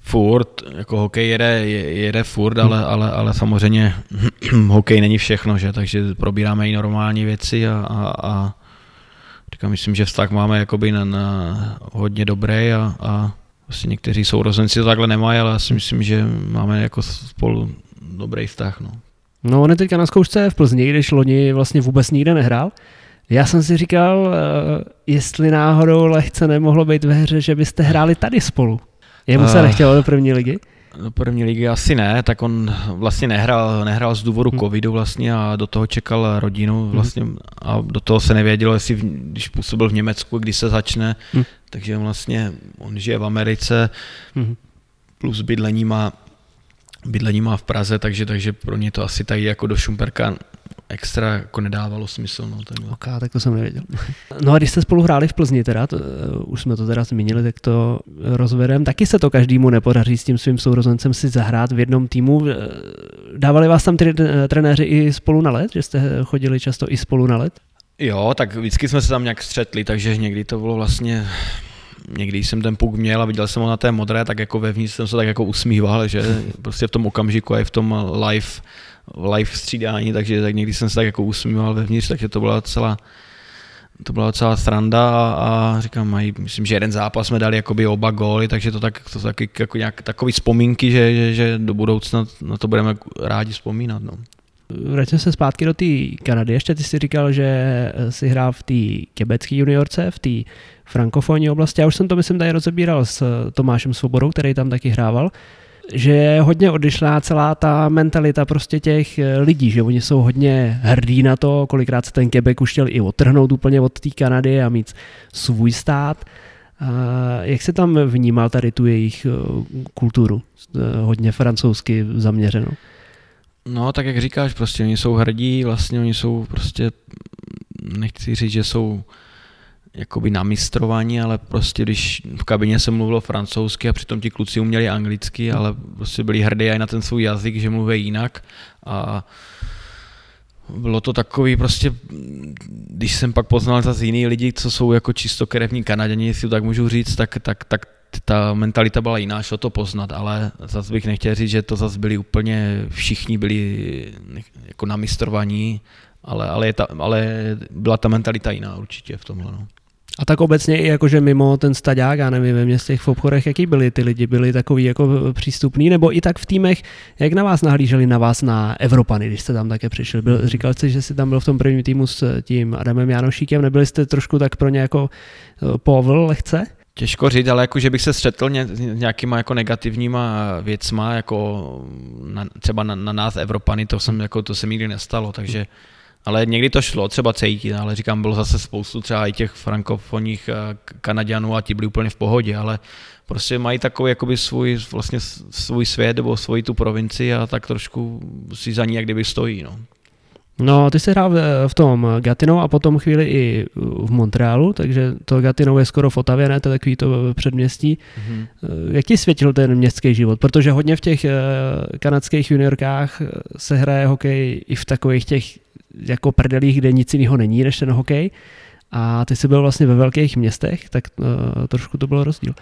Furt, jako hokej jede, jede furt, ale, hmm. ale, ale samozřejmě (clears throat) hokej není všechno, že? takže probíráme i normální věci a, a, a Říkám, myslím, že vztah máme jakoby na, na hodně dobrý a, a vlastně někteří sourozenci to takhle nemají, ale já si myslím, že máme jako spolu dobrý vztah. No. No on je teďka na zkoušce v Plzni, když loni vlastně vůbec nikde nehrál. Já jsem si říkal, eh, jestli náhodou lehce nemohlo být ve hře, že byste hráli tady spolu. Jemu se uh, nechtělo do první ligy? Do první ligy asi ne, tak on vlastně nehrál, nehrál z důvodu hmm. covidu vlastně a do toho čekal rodinu hmm. vlastně a do toho se nevědělo, jestli v, když působil v Německu, kdy se začne, hmm. takže vlastně, on žije v Americe, hmm. plus bydlení má bydlení má v Praze, takže, takže pro ně to asi tady jako do Šumperka extra jako nedávalo smysl. No, takhle. Ok, tak to jsem nevěděl. No a když jste spolu hráli v Plzni teda, to, uh, už jsme to teda zmínili, tak to rozvedem, taky se to každému nepodaří s tím svým sourozencem si zahrát v jednom týmu. Eh, dávali vás tam ty eh, trenéři i spolu na let, že jste chodili často i spolu na let? Jo, tak vždycky jsme se tam nějak střetli, takže někdy to bylo vlastně někdy jsem ten puk měl a viděl jsem ho na té modré, tak jako vevnitř jsem se tak jako usmíval, že (laughs) prostě v tom okamžiku a i v tom live live střídání, takže tak někdy jsem se tak jako usmíval vevnitř, takže to byla celá to byla docela sranda a, a říkám, mají, myslím, že jeden zápas jsme dali jakoby oba góly, takže to tak, to taky jako nějak takový vzpomínky, že, že, že, do budoucna na to budeme rádi vzpomínat. No. Vraťme se zpátky do té Kanady. Ještě ty jsi říkal, že si hrál v té kebecké juniorce, v té frankofonní oblasti. Já už jsem to, myslím, tady rozebíral s Tomášem Svobodou, který tam taky hrával že je hodně odlišná celá ta mentalita prostě těch eh, lidí, že oni jsou hodně hrdí na to, kolikrát se ten Quebec už chtěl i odtrhnout úplně od té Kanady a mít svůj stát. Jak se tam vnímal tady tu jejich eh, kulturu, eh, hodně francouzsky zaměřenou? No, tak jak říkáš, prostě oni jsou hrdí, vlastně oni jsou prostě, nechci říct, že jsou jakoby na mistrování, ale prostě když v kabině se mluvilo francouzsky a přitom ti kluci uměli anglicky, ale prostě byli hrdí i na ten svůj jazyk, že mluví jinak a bylo to takový prostě, když jsem pak poznal zase jiný lidi, co jsou jako čistokrevní Kanaděni, jestli to tak můžu říct, tak, tak, tak ta mentalita byla jiná, šlo to poznat, ale zase bych nechtěl říct, že to zase byli úplně, všichni byli jako na mistrovaní, ale, ale, je ta, ale byla ta mentalita jiná určitě v tomhle. No. A tak obecně i jakože mimo ten staďák, já nevím, ve městech, v obchodech, jaký byli ty lidi, byli takový jako přístupný, nebo i tak v týmech, jak na vás nahlíželi na vás na Evropany, když jste tam také přišli. Byl, říkal jste, že jsi tam byl v tom prvním týmu s tím Adamem Janošíkem, nebyli jste trošku tak pro ně jako eh, povl lehce? Těžko říct, ale jako, že bych se střetl ně, nějakýma jako negativníma věcma, jako na, třeba na, na nás Evropany, to, jsem, jako, to se mi nikdy nestalo, takže ale někdy to šlo třeba cítit, ale říkám, bylo zase spoustu třeba i těch frankofonních eh, Kanaďanů a ti byli úplně v pohodě, ale prostě mají takový jakoby svůj, vlastně svůj svět nebo svoji tu provinci a tak trošku si za ní jak kdyby stojí. No. No, ty jsi hrál v tom Gatinou a potom chvíli i v Montrealu, takže to Gatinou je skoro v Otavě, ne? To je takový to předměstí. Mm-hmm. Jak ti světil ten městský život? Protože hodně v těch eh, kanadských juniorkách se hraje hokej i v takových těch jako prdelích, kde nic jiného není než ten hokej. A ty jsi byl vlastně ve velkých městech, tak uh, trošku to byl rozdíl.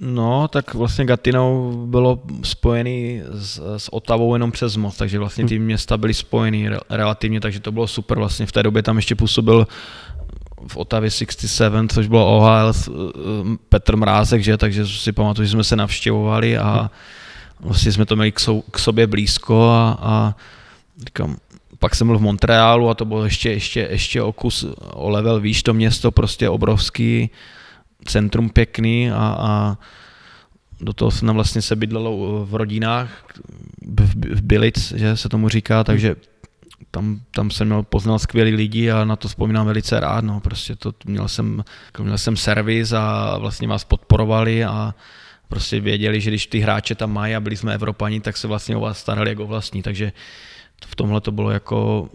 No, tak vlastně Gatinou bylo spojený s, s Otavou jenom přes most, takže vlastně ty města byly spojeny relativně, takže to bylo super. Vlastně v té době tam ještě působil v Otavě 67, což bylo OHL eh, Petr Mrázek, že? takže si pamatuju, že jsme se navštěvovali a vlastně jsme to měli k, sou, k sobě blízko a, a říkám, pak jsem byl v Montrealu a to bylo ještě, ještě, ještě o kus, o level výš. To město, prostě obrovský, centrum pěkný a, a do toho se nám vlastně se bydlelo v rodinách, v, v Bilic, že se tomu říká, takže tam, tam jsem měl, poznal skvělý lidi a na to vzpomínám velice rád, no, prostě to, měl jsem, měl jsem servis a vlastně vás podporovali a prostě věděli, že když ty hráče tam mají a byli jsme Evropani, tak se vlastně o vás starali jako vlastní, takže v tomhle to bylo jako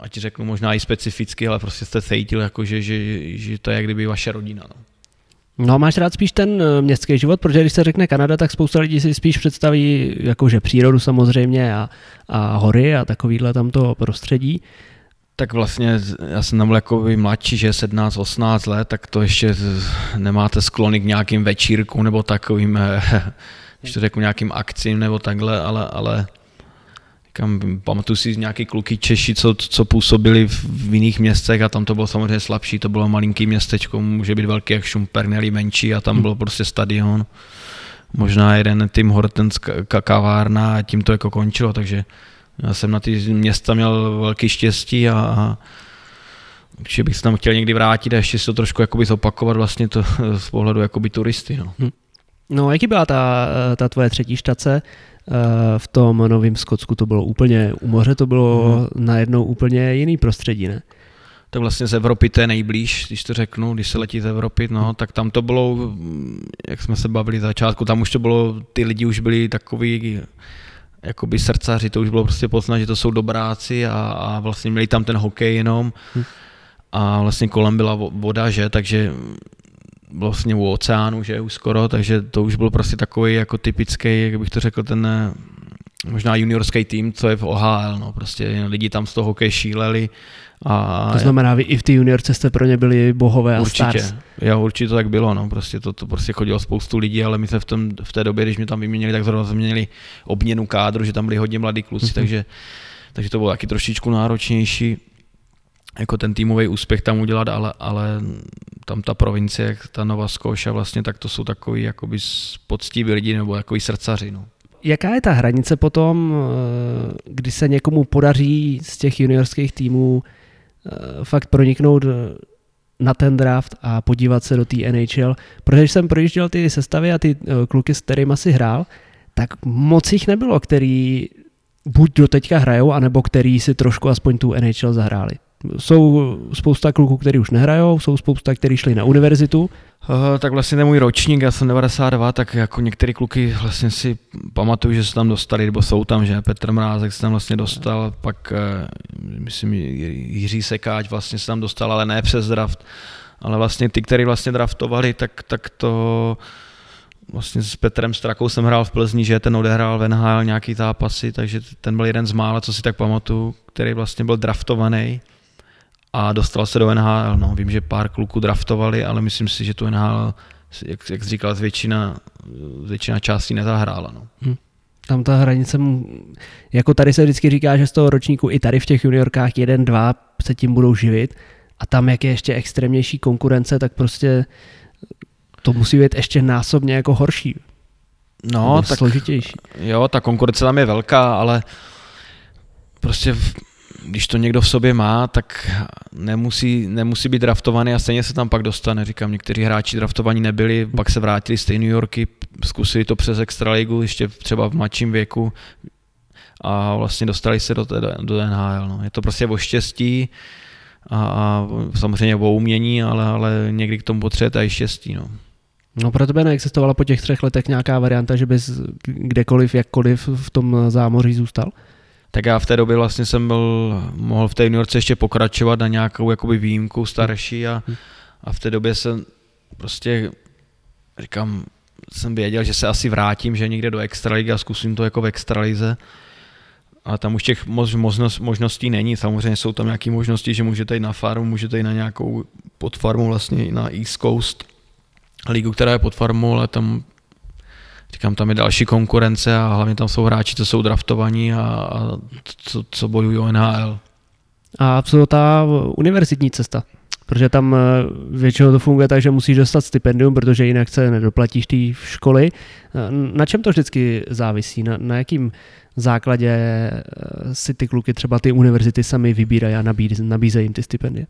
ať řeknu možná i specificky, ale prostě jste cítil, jako že, že, že to je jak kdyby vaše rodina. No. No máš rád spíš ten eh, městský život, protože když se řekne Kanada, tak spousta lidí si spíš představí jakože přírodu samozřejmě a, a hory a takovýhle tamto prostředí. Tak vlastně já jsem tam jako mladší, že 17-18 let, tak to ještě nemáte sklony k nějakým večírkům nebo takovým, eh, (laughs) když to řeknu nějakým akcím nebo takhle, ale, ale Říkám, pamatuju si nějaký kluky Češi, co, co působili v, v jiných městech a tam to bylo samozřejmě slabší, to bylo malinký městečko, může být velký jak Šumperny, menší a tam hmm. bylo prostě stadion. Možná jeden Tim Hortens kavárna a tím to jako končilo, takže já jsem na ty města měl velký štěstí a, a že bych se tam chtěl někdy vrátit a ještě si to trošku jakoby zopakovat vlastně to (laughs) z pohledu jakoby turisty. No. Hmm. No, jaký byla ta, ta tvoje třetí štace? Eh, v tom Novém Skotsku to bylo úplně u moře, to bylo hmm. najednou úplně jiný prostředí, ne? Tak vlastně z Evropy to je nejblíž, když to řeknu, když se letí z Evropy, no, tak tam to bylo, jak jsme se bavili v začátku, tam už to bylo, ty lidi už byli takový, jakoby srdcaři, to už bylo prostě poznat, že to jsou dobráci a, a vlastně měli tam ten hokej jenom hmm. a vlastně kolem byla voda, že, takže vlastně u oceánu, že už skoro, takže to už byl prostě takový jako typický, jak bych to řekl, ten eh, možná juniorský tým, co je v OHL, no prostě lidi tam z toho hokej šíleli. A to znamená, vy i v té juniorce jste pro ně byli bohové a určitě, stars. Jo, určitě to tak bylo, no, prostě to, to prostě chodilo spoustu lidí, ale my jsme v, tom, v té době, když mě tam vyměnili, tak zrovna měli obměnu kádru, že tam byli hodně mladí kluci, mm-hmm. takže, takže to bylo taky trošičku náročnější jako ten týmový úspěch tam udělat, ale, ale tam ta provincie, ta Nova Scotia vlastně, tak to jsou takový jakoby poctiví lidi nebo takový srdcaři. No. Jaká je ta hranice potom, eh, kdy se někomu podaří z těch juniorských týmů eh, fakt proniknout eh, na ten draft a podívat se do té NHL? Protože jsem projížděl ty sestavy a ty kluky, s kterými si hrál, tak moc jich nebylo, který buď do teďka hrajou, anebo který si trošku aspoň tu NHL zahráli. Jsou spousta kluků, kteří už nehrajou, jsou spousta, kteří šli na univerzitu. Uh, tak vlastně ten můj ročník, já jsem 92, tak jako některé kluky vlastně si pamatuju, že se tam dostali, nebo jsou tam, že Petr Mrázek se tam vlastně dostal, pak uh, myslím Jiří Sekáč vlastně se tam dostal, ale ne přes draft, ale vlastně ty, kteří vlastně draftovali, tak, tak to vlastně s Petrem Strakou jsem hrál v Plzni, že ten odehrál v NHL nějaký zápasy, takže ten byl jeden z mála, co si tak pamatuju, který vlastně byl draftovaný a dostal se do NHL. No, vím, že pár kluků draftovali, ale myslím si, že tu NHL, jak, jak jsi říkal, většina, většina částí nezahrála. No. Hmm. Tam ta hranice, jako tady se vždycky říká, že z toho ročníku i tady v těch juniorkách jeden, dva se tím budou živit a tam, jak je ještě extrémnější konkurence, tak prostě to musí být ještě násobně jako horší. No, tak složitější. Jo, ta konkurence tam je velká, ale prostě když to někdo v sobě má, tak nemusí, nemusí být draftovaný a stejně se tam pak dostane. Říkám, někteří hráči draftovaní nebyli, pak se vrátili z New Yorky, zkusili to přes Extraligu, ještě třeba v mladším věku a vlastně dostali se do, té, do NHL. No. Je to prostě o štěstí a, a samozřejmě o umění, ale, ale někdy k tomu potřebujete i štěstí. No. No pro tebe neexistovala po těch třech letech nějaká varianta, že bys kdekoliv, jakkoliv v tom zámoří zůstal? Tak já v té době vlastně jsem byl, mohl v té juniorce ještě pokračovat na nějakou jakoby výjimku starší a, a v té době jsem prostě říkám, jsem věděl, že se asi vrátím, že někde do extraligy a zkusím to jako v extralize. A tam už těch možnost, možností není. Samozřejmě jsou tam nějaké možnosti, že můžete jít na farmu, můžete jít na nějakou podfarmu vlastně na East Coast ligu, která je pod farmou, ale tam říkám, tam je další konkurence a hlavně tam jsou hráči, co jsou draftovaní a, a co, co bojují o NHL. A co ta univerzitní cesta? Protože tam eh, většinou to funguje tak, že musíš dostat stipendium, protože jinak se nedoplatíš té školy. Eh, na čem to vždycky závisí? Na, na jakým základě eh, si ty kluky třeba ty univerzity sami vybírají a nabízejí jim ty stipendie?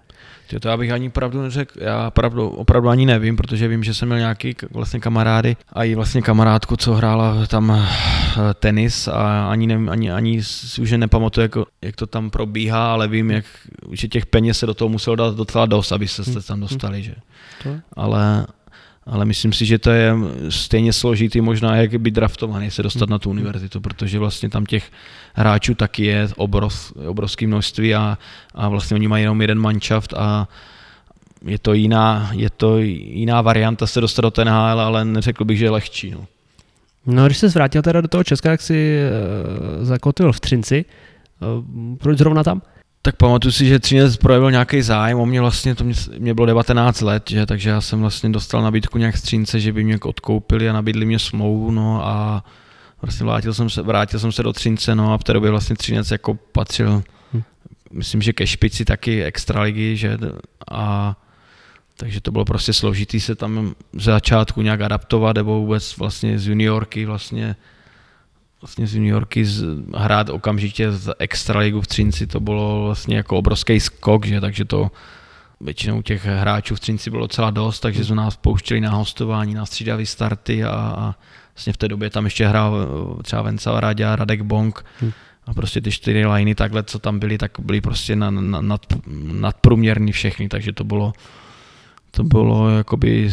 To já bych ani pravdu neřekl, já pravdu, opravdu ani nevím, protože vím, že jsem měl nějaký vlastně kamarády a i vlastně kamarádku, co hrála tam eh, tenis a ani, nevím, ani, ani si už nepamatuju, jak, jak, to tam probíhá, ale vím, jak, že těch peněz se do toho muselo dát docela dost, aby se tam hm, hm. dostali, že. Ale, ale myslím si, že to je stejně složitý možná, jak být draftovaný, se dostat na tu univerzitu, protože vlastně tam těch hráčů taky je obrov, obrovské množství a, a vlastně oni mají jenom jeden manšaft a je to jiná, je to jiná varianta se dostat do ten HL, ale neřekl bych, že je lehčí. No. No, když se zvrátil teda do toho Česka, jak si uh, zakotil v Třinci, uh, proč zrovna tam? Tak pamatuju si, že Třinec projevil nějaký zájem o mě vlastně, to mě, mě bylo 19 let, že, takže já jsem vlastně dostal nabídku nějak z Třince, že by mě odkoupili a nabídli mě smlouvu, no a vlastně vrátil jsem se, vrátil jsem se do Třince, no a v té době vlastně Třinec jako patřil, hm. myslím, že ke špici taky extraligy, že a takže to bylo prostě složitý se tam z začátku nějak adaptovat, nebo vůbec vlastně z juniorky vlastně vlastně z New Yorky z, hrát okamžitě z extraligu v Třinci, to bylo vlastně jako obrovský skok, že, takže to většinou těch hráčů v Třinci bylo docela dost, takže jsme nás pouštěli na hostování, na střídavý starty a, a vlastně v té době tam ještě hrál eh, třeba Vencel Radia, Radek Bonk hmm. a prostě ty čtyři liney takhle, co tam byly, tak byly prostě na, na, nad, nadprůměrný všechny, takže to bylo to bylo jakoby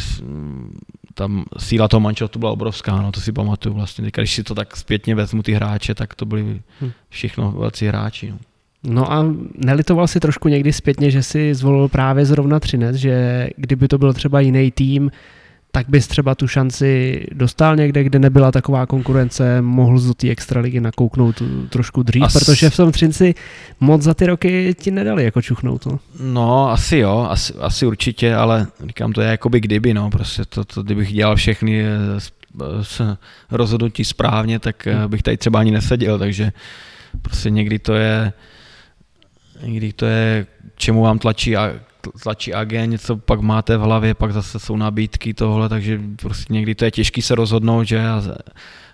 tam síla toho mančeltu byla obrovská, no to si pamatuju vlastně. když si to tak zpětně vezmu ty hráče, tak to byli hm. všechno velcí hráči. No. No a nelitoval si trošku někdy zpětně, že si zvolil právě zrovna Třinec, že kdyby to byl třeba jiný tým, tak bys třeba tu šanci dostal někde, kde nebyla taková konkurence, mohl z té extraligy nakouknout trošku dřív, As... protože v tom Třinci moc za ty roky ti nedali jako čuchnout. No, no asi jo, asi, asi určitě, ale říkám, to je jako by kdyby, no, prostě to, to kdybych dělal všechny eh, s rozhodnutí správně, tak eh, hmm. bych tady třeba ani neseděl, takže prostě někdy to je někdy to je, čemu vám tlačí a tlačí agent, něco pak máte v hlavě, pak zase jsou nabídky tohle, takže prostě někdy to je těžký se rozhodnout, že? A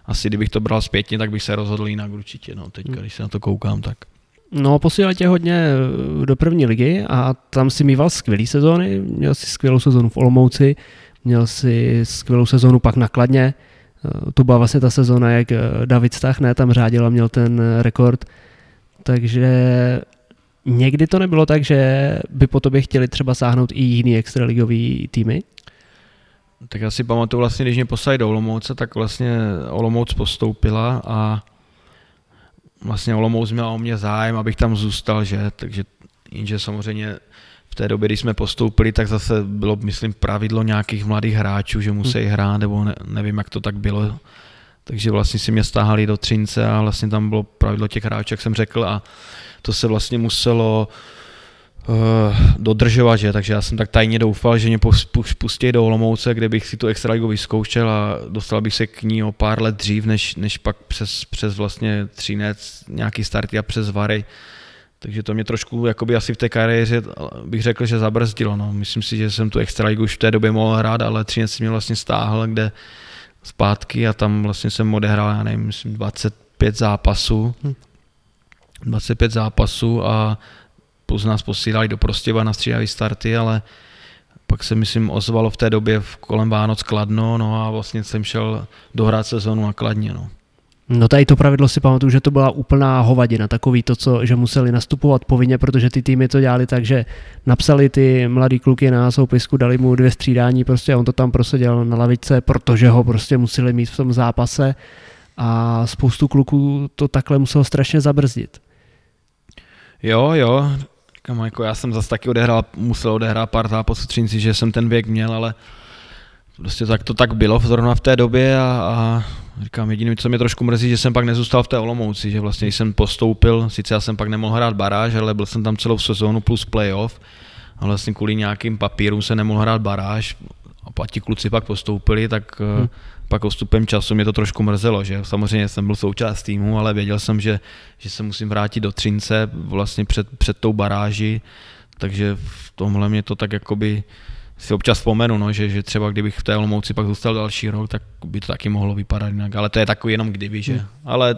asi kdybych to bral zpětně, tak bych se rozhodl jinak určitě, no. Teďka, když se na to koukám, tak. No, posílal tě hodně eh, do první ligy a tam si mýval skvělý sezóny, měl si skvělou sezónu v Olomouci, měl si skvělou sezónu pak nakladně, eh, to byla vlastně ta sezóna, jak eh, David Stach, ne, tam řádil a měl ten rekord, takže Někdy to nebylo tak, že by po tobě chtěli třeba sáhnout i jiný extraligový týmy? Tak já si pamatuju vlastně, když mě poslali do Olomouce, tak vlastně Olomouc postoupila a vlastně Olomouc měl o mě zájem, abych tam zůstal, že, takže jenže samozřejmě v té době, když jsme postoupili, tak zase bylo, myslím, pravidlo nějakých mladých hráčů, že musí hmm. hrát, nebo ne, nevím, jak to tak bylo. Takže vlastně si mě stáhali do Třince a vlastně tam bylo pravidlo těch hráčů, jak jsem řekl, a to se vlastně muselo uh, dodržovat, že? takže já jsem tak tajně doufal, že mě pustí do Olomouce, kde bych si tu extraligu vyzkoušel a dostal bych se k ní o pár let dřív, než, než pak přes, přes vlastně Třinec, nějaký starty a přes Vary. Takže to mě trošku jakoby asi v té kariéře bych řekl, že zabrzdilo. No. Myslím si, že jsem tu extraligu už v té době mohl hrát, ale Třinec mě vlastně stáhl, kde zpátky a tam vlastně jsem odehrál, já nevím, myslím 25 zápasů. Hm 25 zápasů a plus nás posílali do Prostěva na střídavý starty, ale pak se myslím ozvalo v té době v kolem Vánoc Kladno, no a vlastně jsem šel dohrát sezonu na Kladně, no. No tady to pravidlo si pamatuju, že to byla úplná hovadina, takový to, co, že museli nastupovat povinně, protože ty týmy to dělali tak, že napsali ty mladý kluky na soupisku, dali mu dvě střídání, prostě on to tam proseděl na lavice, protože ho prostě museli mít v tom zápase a spoustu kluků to takhle muselo strašně zabrzdit. Jo, jo, Říkám, jako já jsem zase taky odehrál, musel odehrát pár zápasů třinci, že jsem ten věk měl, ale prostě tak to tak bylo zrovna v té době a, a říkám, jediné, co mě trošku mrzí, že jsem pak nezůstal v té Olomouci, že vlastně jsem postoupil, sice já jsem pak nemohl hrát baráž, ale byl jsem tam celou sezónu plus playoff a vlastně kvůli nějakým papírům se nemohl hrát baráž a ti kluci pak postoupili, tak hmm. pak postupem času mě to trošku mrzelo, že samozřejmě jsem byl součást týmu, ale věděl jsem, že, že se musím vrátit do Třince vlastně před, před tou baráží, takže v tomhle mě to tak jakoby si občas vzpomenu, no, že, že třeba kdybych v té Olomouci pak zůstal další rok, tak by to taky mohlo vypadat jinak, ale to je takový jenom kdyby, že. Hmm. Ale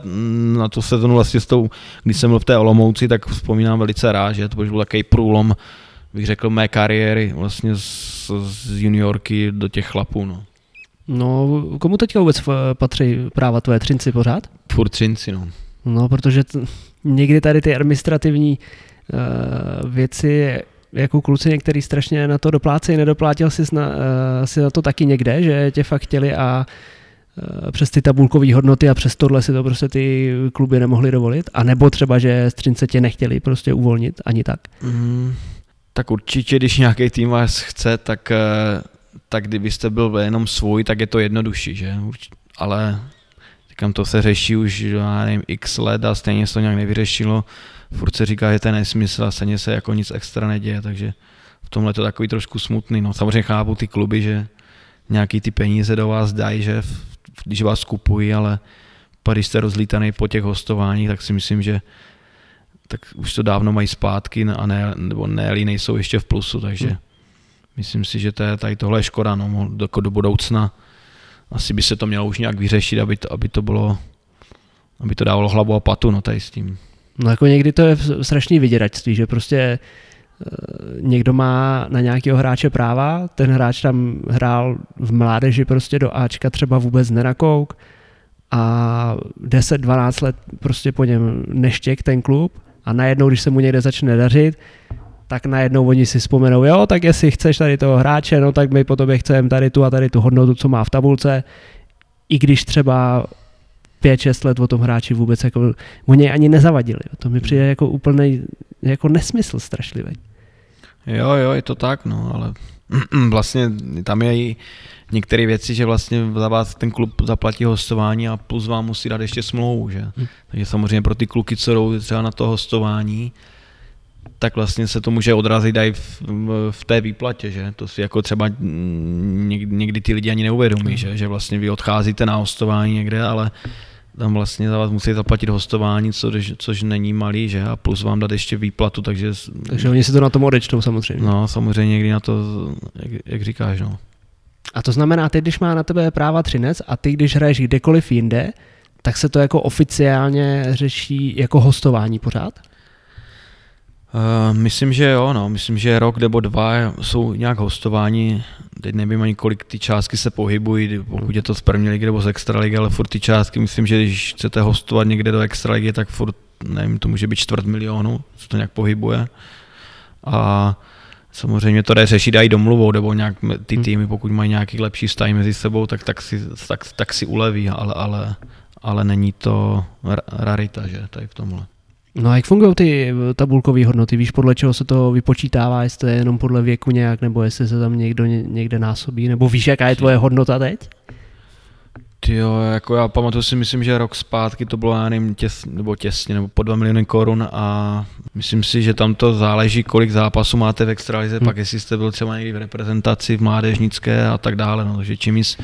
na to se to vlastně s tou, když jsem byl v té Olomouci, tak vzpomínám velice rád, že to byl takový průlom, bych řekl, mé kariéry vlastně z, z juniorky do těch chlapů, no. No, komu teďka vůbec patří práva tvoje třinci pořád? Furt třinci, no. No, protože t- někdy tady ty administrativní uh, věci, jako kluci některý strašně na to doplácejí, nedoplátil jsi na, uh, si na to taky někde, že tě fakt chtěli a uh, přes ty tabulkové hodnoty a přes tohle si to prostě ty kluby nemohli dovolit? A nebo třeba, že střince tě nechtěli prostě uvolnit ani tak? Mm, tak určitě, když nějaký tým vás chce, tak uh tak kdybyste byl jenom svůj, tak je to jednodušší, že? Ale říkám, to se řeší už, já nevím, x let a stejně se to nějak nevyřešilo. Furt se říká, že to je nesmysl a stejně se jako nic extra neděje, takže v tomhle je to takový trošku smutný. No, samozřejmě chápu ty kluby, že nějaký ty peníze do vás dají, že když vás kupují, ale pak když jste rozlítaný po těch hostováních, tak si myslím, že tak už to dávno mají zpátky a ne, nebo ne, nejsou ještě v plusu, takže hmm Myslím si, že to je, tady tohle je škoda, no, do, do budoucna asi by se to mělo už nějak vyřešit, aby to, aby to bylo, aby to dávalo hlavu a patu, no tady s tím. No jako někdy to je strašný vyděračství, že prostě eh, někdo má na nějakého hráče práva, ten hráč tam hrál v mládeži prostě do Ačka třeba vůbec nenakouk a 10-12 let prostě po něm neštěk ten klub a najednou, když se mu někde začne dařit, tak najednou oni si vzpomenou, jo, tak jestli chceš tady toho hráče, no tak my po tobě chceme tady tu a tady tu hodnotu, co má v tabulce, i když třeba 5-6 let o tom hráči vůbec jako, oni ani nezavadili. To mi přijde jako úplný jako nesmysl strašlivý. Jo, jo, je to tak, no, ale (clears throat) vlastně tam je i některé věci, že vlastně za vás ten klub zaplatí hostování a plus vám musí dát ještě smlouvu, že? Hmm. Takže samozřejmě pro ty kluky, co jdou třeba na to hostování, tak vlastně se to může odrazit i v, v té výplatě, že? To si jako třeba někdy, někdy ty lidi ani neuvědomí, že? že vlastně vy odcházíte na hostování někde, ale tam vlastně za vás musí zaplatit hostování, což, což není malý, že? A plus vám dát ještě výplatu, takže... Takže oni si to na tom odečtou samozřejmě. No, samozřejmě někdy na to, jak, jak říkáš, no. A to znamená, ty, když má na tebe práva třinec a ty, když hraješ kdekoliv jinde, tak se to jako oficiálně řeší jako hostování pořád? Uh, myslím, že jo, no. myslím, že rok nebo dva jsou nějak hostování, teď nevím ani kolik ty částky se pohybují, pokud je to z první ligy nebo z extraligy, ale furt ty částky, myslím, že když chcete hostovat někde do extraligy, tak furt, nevím, to může být čtvrt milionu, co to nějak pohybuje. A samozřejmě to jde řešit i domluvou, nebo nějak ty hmm. týmy, pokud mají nějaký lepší vztah mezi sebou, tak, tak, si, tak, tak si uleví, ale, ale, ale není to rarita, že, tady v tomhle. No a jak fungují ty tabulkové hodnoty? Víš, podle čeho se to vypočítává, jestli to je jenom podle věku nějak, nebo jestli se tam někdo někde násobí, nebo víš, jaká je tvoje hodnota teď? Jo, jako já pamatuju si, myslím, že rok zpátky to bylo, já nevím, těs, nebo těsně, nebo po 2 miliony korun a myslím si, že tam to záleží, kolik zápasů máte v extralize, hmm. pak jestli jste byl třeba někdy v reprezentaci, v mládežnické a tak dále, no, takže čím víc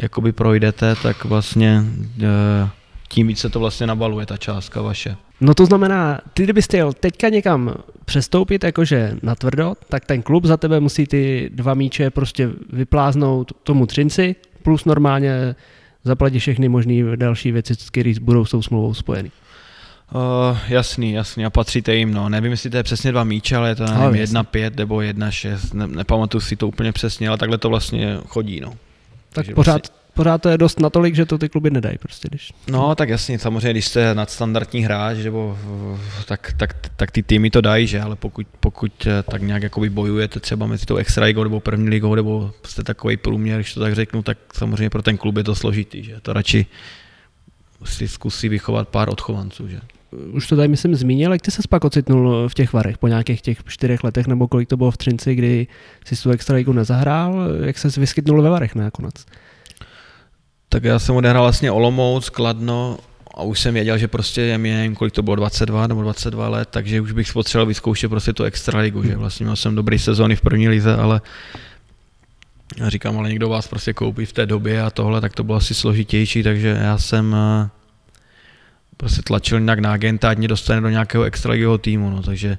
jakoby projdete, tak vlastně e, tím víc se to vlastně nabaluje, ta částka vaše. No to znamená, ty kdybyste jel teďka někam přestoupit jakože na tvrdo, tak ten klub za tebe musí ty dva míče prostě vypláznout tomu třinci, plus normálně zaplatit všechny možné další věci, které budou s tou smlouvou spojeny. Uh, jasný, jasný, a patříte jim, no. Nevím, jestli to je přesně dva míče, ale je to nevím, jedna pět nebo jedna šest, ne, nepamatuju si to úplně přesně, ale takhle to vlastně chodí, no. Tak Takže pořád, vlastně pořád to je dost natolik, že to ty kluby nedají prostě. Když... No, tak jasně, samozřejmě, když jste nadstandardní hráč, nebo, tak, tak, tak, ty týmy to dají, že, ale pokud, pokud eh, tak nějak jakoby bojujete třeba mezi tou extra ligou nebo první ligou, nebo jste takový průměr, když to tak řeknu, tak samozřejmě pro ten klub je to složitý, že to radši si zkusí vychovat pár odchovanců, že už to tady myslím zmínil, jak ty se pak ocitnul v těch varech po nějakých těch čtyřech letech, nebo kolik to bylo v Třinci, kdy si tu extraligu nezahrál, jak se vyskytnul ve varech nakonec? Tak já jsem odehrál vlastně Olomouc, Kladno a už jsem věděl, že prostě je mi, nevím, kolik to bylo, 22 nebo 22 let, takže už bych potřeboval vyzkoušet prostě tu extraligu, že? Vlastně měl jsem dobrý sezóny v první lize, ale já říkám, ale někdo vás prostě koupí v té době a tohle, tak to bylo asi složitější, takže já jsem eh, prostě tlačil nějak na agenta, ať mě dostane do nějakého extraligového týmu, no, takže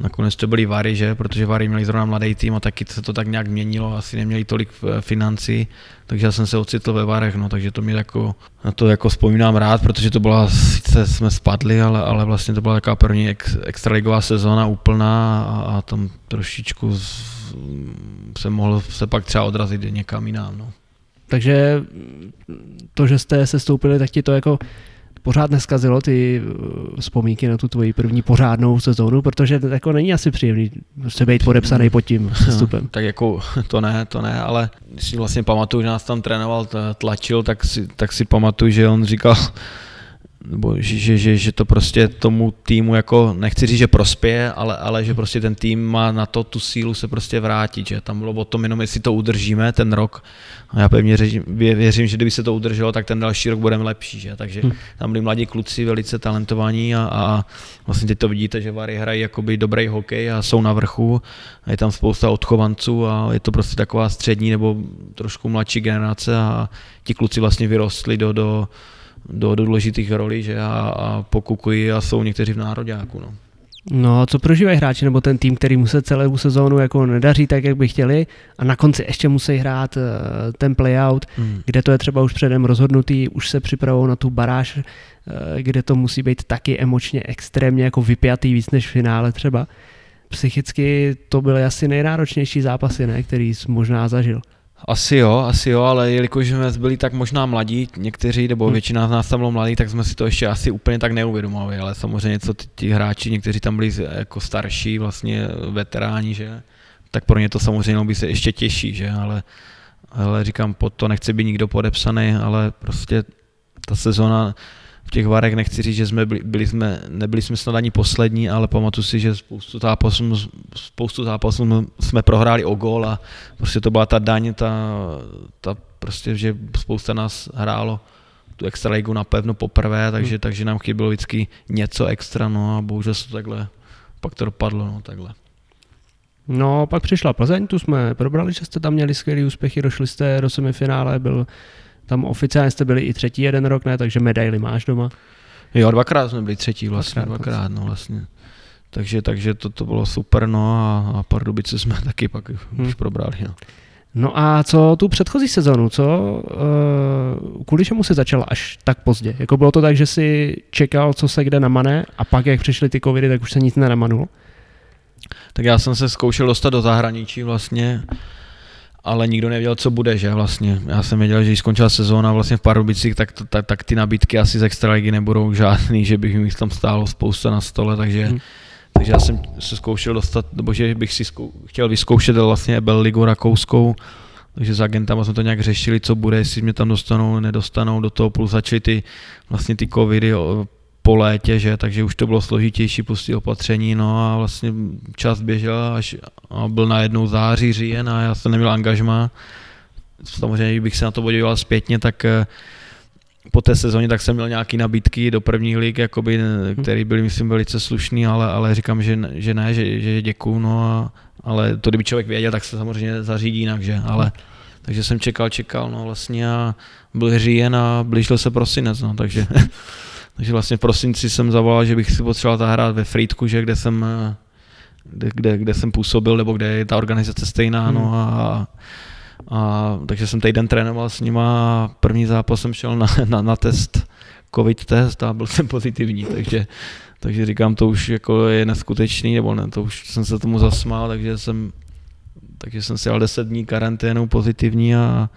nakonec to byly Vary, že, protože Vary měli zrovna mladý tým a taky se to tak nějak měnilo, asi neměli tolik eh, financí, takže já jsem se ocitl ve Varech, no, takže to mi jako, na to jako vzpomínám rád, protože to byla, sice jsme spadli, ale, ale vlastně to byla taková první ex, extraligová sezóna úplná a, a tam trošičku z, se mohl se pak třeba odrazit někam jinam, no. Takže to, že jste se stoupili, tak ti to jako pořád neskazilo ty eh, vzpomínky na tu tvoji první pořádnou sezónu, protože to jako není asi příjemný se být podepsaný pod tím (laughs) sestupem. No, tak jako (laughs) to ne, to ne, ale když si vlastně pamatuju, že nás tam trénoval, tlačil, tak si, tak si pamatuju, že on říkal, nebo že, že, že, to prostě tomu týmu jako, nechci říct, že prospěje, ale, ale že prostě ten tým má na to tu sílu se prostě vrátit, že tam bylo o tom jenom, jestli to udržíme ten rok a já pevně věřím, věřím, že kdyby se to udrželo, tak ten další rok budeme lepší, že? takže hm. tam byli mladí kluci velice talentovaní a, a vlastně teď to vidíte, že Vary hrají jakoby dobrý hokej a jsou na vrchu a je tam spousta odchovanců a je to prostě taková střední nebo trošku mladší generace a ti kluci vlastně vyrostli do, do do, do důležitých rolí že a, a pokukují a jsou někteří v nároďáku. No. No, co prožívají hráči nebo ten tým, který mu se celou sezónu jako nedaří tak, jak by chtěli a na konci ještě musí hrát uh, ten playout, hmm. kde to je třeba už předem rozhodnutý, už se připravují na tu baráž, uh, kde to musí být taky emočně extrémně jako vypjatý víc než v finále třeba. Psychicky to byly asi nejnáročnější zápasy, ne, který jsi možná zažil. Asi jo, asi jo, ale jelikož jsme byli tak možná mladí, někteří, nebo hmm. většina z nás tam bylo mladí, tak jsme si to ještě asi úplně tak neuvědomovali, ale samozřejmě co ti hráči, někteří tam byli jako starší, vlastně veteráni, že, tak pro ně to samozřejmě by se ještě těžší, že, ale, ale říkám, pod to nechce být nikdo podepsaný, ale prostě ta sezona v těch varech nechci říct, že jsme byli, byli jsme, nebyli jsme snad ani poslední, ale pamatuju si, že spoustu zápasů, spoustu zápasů jsme prohráli o gól a prostě to byla ta daň, ta, ta prostě, že spousta nás hrálo tu extraligu napevno poprvé, takže, hmm. takže nám chybělo vždycky něco extra, no a bohužel se to takhle, pak to dopadlo, no takhle. No, pak přišla Plzeň, tu jsme probrali, že jste tam měli skvělé úspěchy, došli jste do semifinále, byl tam oficiálně jste byli i třetí jeden rok, ne? Takže medaily máš doma. Jo, dvakrát jsme byli třetí vlastně, dvakrát, dvakrát no vlastně. Takže, takže to, to bylo super, no a, a Pardubice jsme (laughs) taky pak hmm. už probrali, no. No a co tu předchozí sezonu, co, uh, kvůli čemu se začal až tak pozdě? Jako bylo to tak, že si čekal, co se kde namane a pak, jak přišly ty covidy, tak už se nic nenamanulo? Tak já jsem se zkoušel dostat do zahraničí vlastně ale nikdo nevěděl, co bude, že vlastně. Já jsem věděl, že když skončila sezóna vlastně v Pardubicích, tak, tak, tak ty nabídky asi z extraligy nebudou žádný, (laughs) že bych mi tam stálo spousta na stole, takže, hmm. takže já jsem se zkoušel dostat, nebo že bych si zkou, chtěl vyzkoušet vlastně Ebel ligu rakouskou, takže s agentama jsme to nějak řešili, co bude, jestli mě tam dostanou, nedostanou, do toho plus začaly ty, vlastně ty covidy, po létě, že, takže už to bylo složitější pustit opatření, no a vlastně čas běžel až a byl najednou září, říjen a já jsem neměl angažma. Samozřejmě, bych se na to podíval zpětně, tak eh, po té sezóně tak jsem měl nějaké nabídky do prvních lig, jakoby, mhm. které byly, myslím, velice slušný, ale, ale říkám, že, že ne, že, že děkuju, no a, ale to, kdyby člověk věděl, tak se samozřejmě zařídí jinak, že, ale takže jsem čekal, čekal, no vlastně a byl říjen a blížil se prosinec, no, takže (laughs) Takže vlastně v prosinci jsem zavolal, že bych si potřeboval hrát ve Frýdku, že kde jsem, eh, kde, kde, kde jsem působil, nebo kde je ta organizace stejná, no hmm. no a, a, takže jsem týden trénoval s nima a první zápas jsem šel na, na, na test, covid test a byl jsem pozitivní, takže, takže říkám, to už jako je neskutečný, nebo ne, to už jsem se tomu zasmál, takže jsem, takže jsem si dal 10 dní karanténu pozitivní a,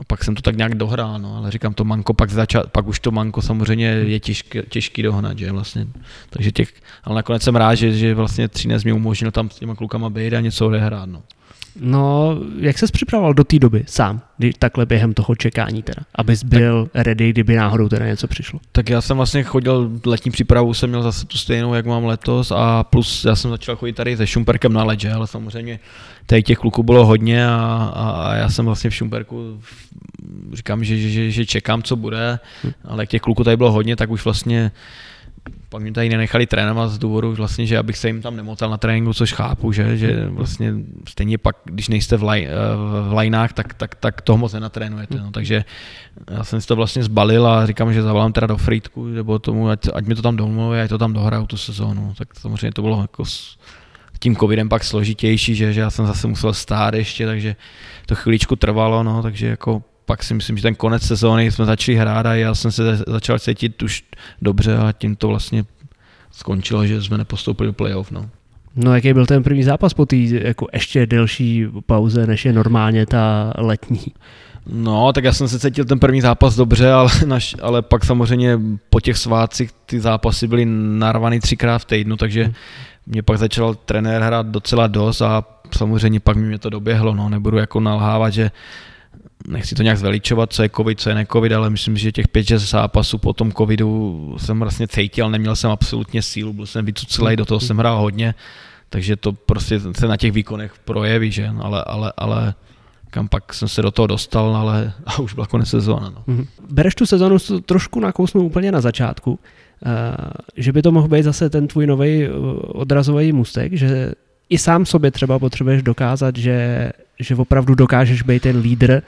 a pak jsem to tak nějak dohrál, no, ale říkám to manko, pak, začal, pak už to manko samozřejmě je těžký, těžký dohnat, že vlastně, takže těch, ale nakonec jsem rád, že, že vlastně Třinec mě umožnil tam s těma klukama být a něco odehrát, no. No, jak ses připravoval do té doby sám, kdy, takhle během toho čekání teda, abys byl tak, ready, kdyby náhodou teda něco přišlo? Tak já jsem vlastně chodil, letní přípravu jsem měl zase tu stejnou, jak mám letos a plus já jsem začal chodit tady se Šumperkem na ledže, ale samozřejmě tady těch kluků bylo hodně a, a, já jsem vlastně v Šumperku říkám, že, že, že čekám, co bude, hm. ale těch kluků tady bylo hodně, tak už vlastně pak mě tady nenechali trénovat z důvodu vlastně, že abych se jim tam nemotal na tréninku, což chápu, že, že vlastně stejně pak, když nejste v, laj, v lajnách, tak, tak, tak toho moc nenatrénujete. No. Takže já jsem si to vlastně zbalil a říkám, že zavolám teda do Frýdku, nebo tomu, ať, ať mi to tam domluví, ať to tam dohraju tu sezónu. Tak samozřejmě to bylo jako s tím covidem pak složitější, že, že já jsem zase musel stát ještě, takže to chvíličku trvalo, no, takže jako pak si myslím, že ten konec sezóny jsme začali hrát a já jsem se začal cítit už dobře a tím to vlastně skončilo, že jsme nepostoupili do playoff. No. No jaký byl ten první zápas po té jako ještě delší pauze, než je normálně ta letní? No, tak já jsem se cítil ten první zápas dobře, ale, (laughs) naš, ale pak samozřejmě po těch svácích ty zápasy byly narvaný třikrát v týdnu, takže hmm. mě pak začal trenér hrát docela dost a samozřejmě pak mi mě to doběhlo, no, nebudu jako nalhávat, že nechci to nějak zveličovat, co je covid, co je necovid, ale myslím, že těch 5-6 zápasů po tom covidu jsem vlastně cítil, neměl jsem absolutně sílu, byl jsem vycucelý, do toho jsem hrál hodně, takže to prostě se na těch výkonech projeví, že? Ale, ale, ale kam pak jsem se do toho dostal, ale (laughs) a už byla konec sezóna. No. Mm-hmm. Bereš tu sezónu trošku nakousnu úplně na začátku, uh, že by to mohl být zase ten tvůj nový uh, odrazový mustek, že i sám sobě třeba potřebuješ dokázat, že, že opravdu dokážeš být ten lídr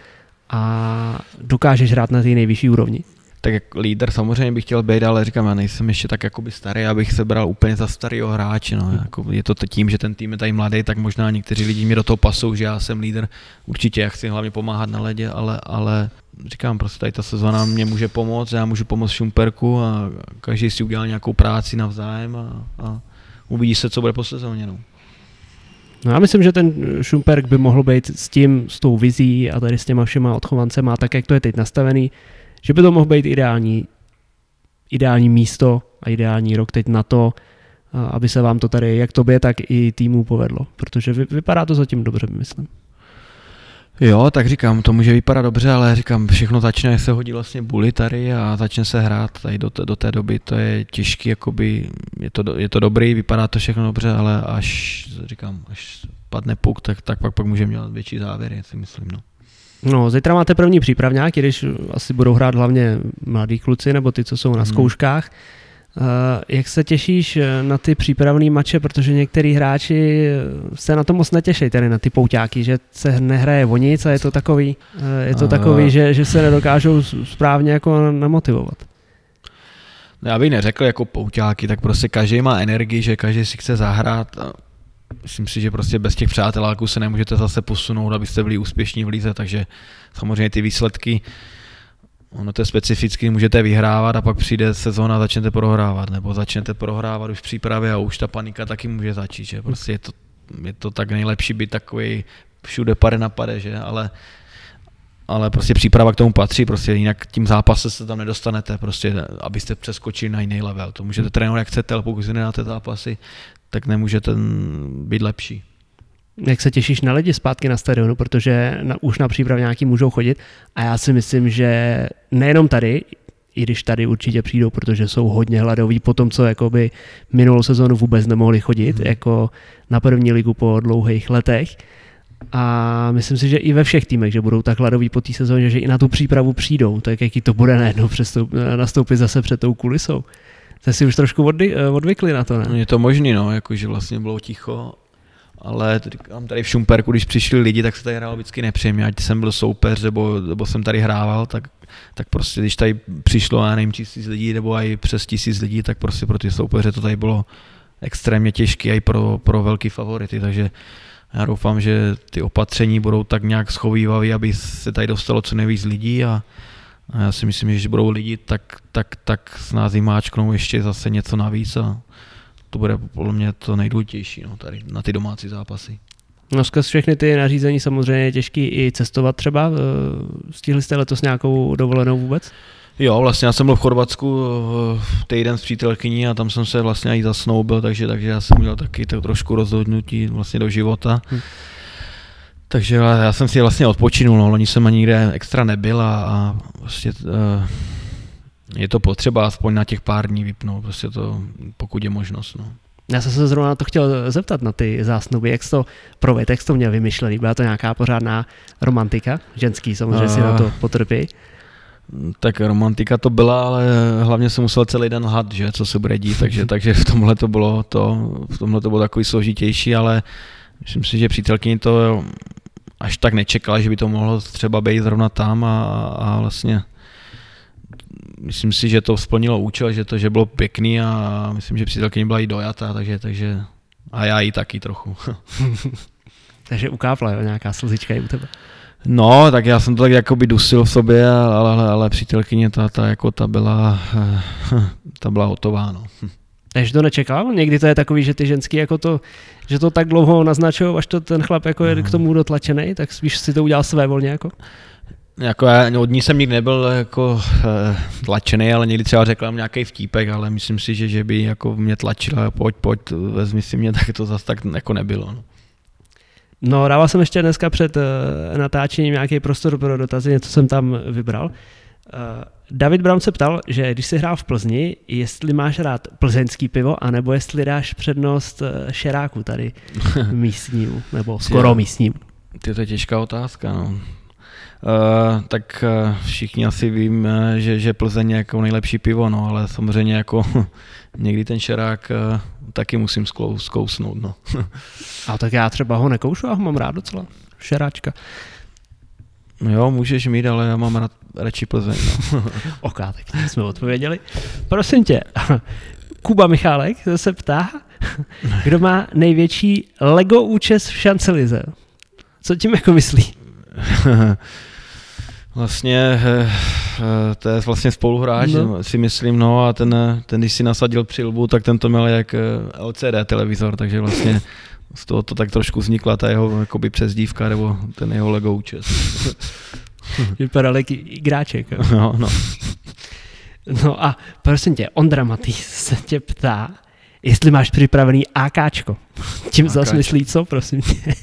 a dokážeš hrát na té nejvyšší úrovni? Tak jak líder samozřejmě bych chtěl být, ale říkám, já nejsem ještě tak jakoby starý, abych se bral úplně za starého hráče. No. Jako je to tím, že ten tým je tady mladý, tak možná někteří lidi mi do toho pasou, že já jsem líder. Určitě já chci hlavně pomáhat na ledě, ale, ale říkám, prostě tady ta sezóna mě může pomoct, já můžu pomoct Šumperku a každý si udělá nějakou práci navzájem a, a uvidí se, co bude po sezóně. No. No já myslím, že ten Šumperk by mohl být s tím, s tou vizí a tady s těma všema odchovancema, tak jak to je teď nastavený, že by to mohl být ideální, ideální místo a ideální rok teď na to, aby se vám to tady, jak tobě, tak i týmu povedlo, protože vypadá to zatím dobře, myslím. Jo, tak říkám, to může vypadat dobře, ale říkám, všechno začne, se hodí vlastně buly tady a začne se hrát tady do, té, do té doby, to je těžký, jakoby, je to, je to dobrý, vypadá to všechno dobře, ale až, říkám, až padne puk, tak, tak pak, pak může mít větší závěry, si myslím, no. No, zítra máte první přípravňák, když asi budou hrát hlavně mladí kluci nebo ty, co jsou na hmm. zkouškách. Eh, jak se těšíš eh, na ty přípravné mače, protože některý hráči eh, se na to moc netěší, tedy na ty pouťáky, že se nehraje o nic a je to takový, je to takový že, že se nedokážou správně jako namotivovat. No, já bych neřekl jako pouťáky, tak prostě každý má energii, že každý si chce zahrát. Myslím si, že prostě bez těch přáteláků se nemůžete zase posunout, abyste byli úspěšní v lize, takže samozřejmě ty výsledky Ono to je specificky, můžete vyhrávat a pak přijde sezóna a začnete prohrávat, nebo začnete prohrávat už v přípravě a už ta panika taky může začít, že? Prostě je to, je to tak nejlepší být takový všude pade na pade, že, ale ale prostě příprava k tomu patří, prostě jinak tím zápase se tam nedostanete, prostě abyste přeskočili na jiný level. To můžete trénovat jak chcete, ale pokud si nedáte zápasy, tak nemůžete být lepší jak se těšíš na lidi zpátky na stadionu, protože na, už na příprav nějaký můžou chodit a já si myslím, že nejenom tady, i když tady určitě přijdou, protože jsou hodně hladoví po tom, co jakoby minulou sezonu vůbec nemohli chodit, mm. jako na první ligu po dlouhých letech. A myslím si, že i ve všech týmech, že budou tak hladoví po té sezóně, že i na tu přípravu přijdou, tak jaký to bude najednou přestup, nastoupit zase před tou kulisou. Jste si už trošku odvykli na to, ne? Je to možný, no, jakože vlastně bylo ticho ale říkám, tady v Šumperku, když přišli lidi, tak se tady hrál vždycky nepříjemně, ať jsem byl soupeř, nebo, nebo jsem tady hrával, tak, tak prostě když tady přišlo, já nevím, tisíc lidí, nebo i přes tisíc lidí, tak prostě pro ty soupeře to tady bylo extrémně těžké i pro, pro velký favority, takže já doufám, že ty opatření budou tak nějak schovývavé, aby se tady dostalo co nejvíc lidí a, a já si myslím, že když budou lidi, tak, tak, tak s nás máčknou ještě zase něco navíc a to bude podle mě to nejdůležitější no, tady na ty domácí zápasy. No skrz všechny ty nařízení samozřejmě je těžký i cestovat třeba. Eh, stihli jste letos nějakou dovolenou vůbec? Jo, vlastně já jsem byl v Chorvatsku eh, týden s přítelkyní a tam jsem se vlastně i zasnoubil, takže, takže já jsem měl taky to trošku rozhodnutí vlastně do života. Hmm. Takže já jsem si vlastně odpočinul, no, loni jsem ani nikde extra nebyl a, a vlastně uh, je to potřeba aspoň na těch pár dní vypnout, prostě to, pokud je možnost. No. Já jsem se zrovna na to chtěl zeptat na ty zásnuby, jak jsi to provedl, jak jsi to měl vymyšlený, byla to nějaká pořádná romantika, ženský samozřejmě uh, si na to potrpí. Tak romantika to byla, ale hlavně jsem musel celý den lhat, že, co se bude dít, takže, (laughs) takže v tomhle to bylo to, v tomhle to bylo takový složitější, ale myslím si, že přítelkyni to až tak nečekala, že by to mohlo třeba být zrovna tam a, a vlastně myslím si, že to splnilo účel, že to že bylo pěkný a myslím, že přítelkyně byla i dojatá, takže, takže a já i taky trochu. (laughs) takže ukápla jo, nějaká slzička i u tebe. No, tak já jsem to tak jakoby dusil v sobě, ale, ale, ale přítelkyně ta, ta, jako ta byla, ta byla hotová, no. Takže to nečekal? Někdy to je takový, že ty ženský jako to, že to tak dlouho naznačují, až to ten chlap jako je k tomu dotlačený, tak spíš si to udělal své volně jako? Jako já, od ní jsem nikdy nebyl jako e, tlačený, ale někdy třeba řekla nějaký vtípek, ale myslím si, že, že by jako mě tlačila, pojď, pojď, vezmi si mě, (laughs) tak to zase tak jako nebylo. No. No, dával jsem ještě dneska před uh, natáčením nějaký prostor pro dotazy, něco jsem tam vybral. Uh, David Brown se ptal, že když jsi hrál v Plzni, jestli máš rád plzeňský pivo, anebo jestli dáš přednost uh, šeráku tady (laughs) místnímu, nebo skoro místním. To je těžká otázka, no. Uh, tak uh, všichni asi vím, že, že Plzeň je jako nejlepší pivo, no, ale samozřejmě jako (laughs) někdy ten šerák uh, taky musím zkou, zkousnout. No. (laughs) A tak já třeba ho nekoušu, a ho mám rád docela. Šeráčka. Jo, můžeš mít, ale já mám rád, radši Plzeň. No. (laughs) ok, tak jsme odpověděli. Prosím tě, Kuba Michálek se ptá, kdo má největší Lego účes v šancelize. Co tím jako myslí? Vlastně eh, eh, to je vlastně spoluhráč, no. si myslím, no a ten, ten, když si nasadil přilbu, tak ten to měl jak eh, LCD televizor, takže vlastně (laughs) z toho to tak trošku vznikla ta jeho jakoby přezdívka, nebo ten jeho Lego účes. (laughs) Vypadal jak igráček. No, no. No a prosím tě, Ondra Matý se tě ptá, jestli máš připravený AKčko. Tím AKčko. zase myslí co, prosím tě? (laughs)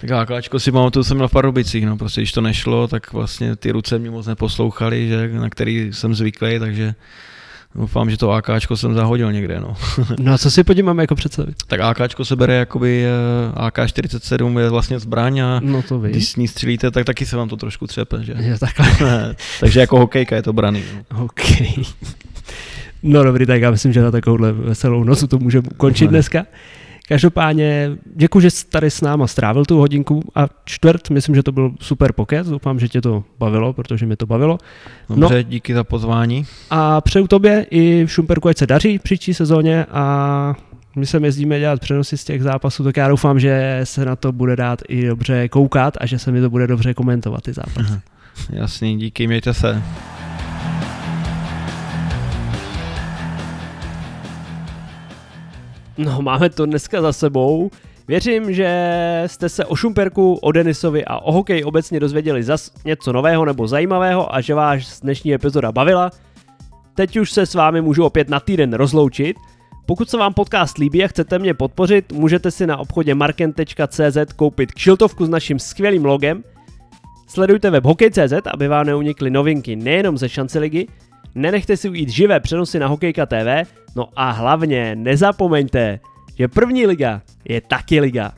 Tak AKčko si pamatuju, jsem měl v Pardubicích, no prostě když to nešlo, tak vlastně ty ruce mi moc neposlouchaly, že, na který jsem zvyklý, takže Doufám, že to AKčko jsem zahodil někde. No, (laughs) no a co si pod máme jako představit? Tak AKčko se bere jakoby eh, AK-47 je vlastně zbraň a no to když s ní střílíte, tak taky se vám to trošku třepe. Že? Je, takhle. (laughs) Takže jako hokejka je to braný. No. OK. No dobrý, tak já myslím, že na takovouhle veselou nocu to můžeme ukončit dneska. Každopádně děkuji, že jsi tady s náma strávil tu hodinku a čtvrt, myslím, že to byl super pokec, doufám, že tě to bavilo, protože mě to bavilo. Dobře, no, díky za pozvání. A přeju tobě i v Šumperku, ať se daří v příští sezóně a my se jezdíme dělat přenosy z těch zápasů, tak já doufám, že se na to bude dát i dobře koukat a že se mi to bude dobře komentovat ty zápasy. Aha. Jasný, díky, mějte se. No, máme to dneska za sebou. Věřím, že jste se o Šumperku, o Denisovi a o hokeji obecně dozvěděli zas něco nového nebo zajímavého a že vás dnešní epizoda bavila. Teď už se s vámi můžu opět na týden rozloučit. Pokud se vám podcast líbí a chcete mě podpořit, můžete si na obchodě marken.cz koupit kšiltovku s naším skvělým logem. Sledujte web hokej.cz, aby vám neunikly novinky nejenom ze šance ligy, nenechte si ujít živé přenosy na Hokejka TV, no a hlavně nezapomeňte, že první liga je taky liga.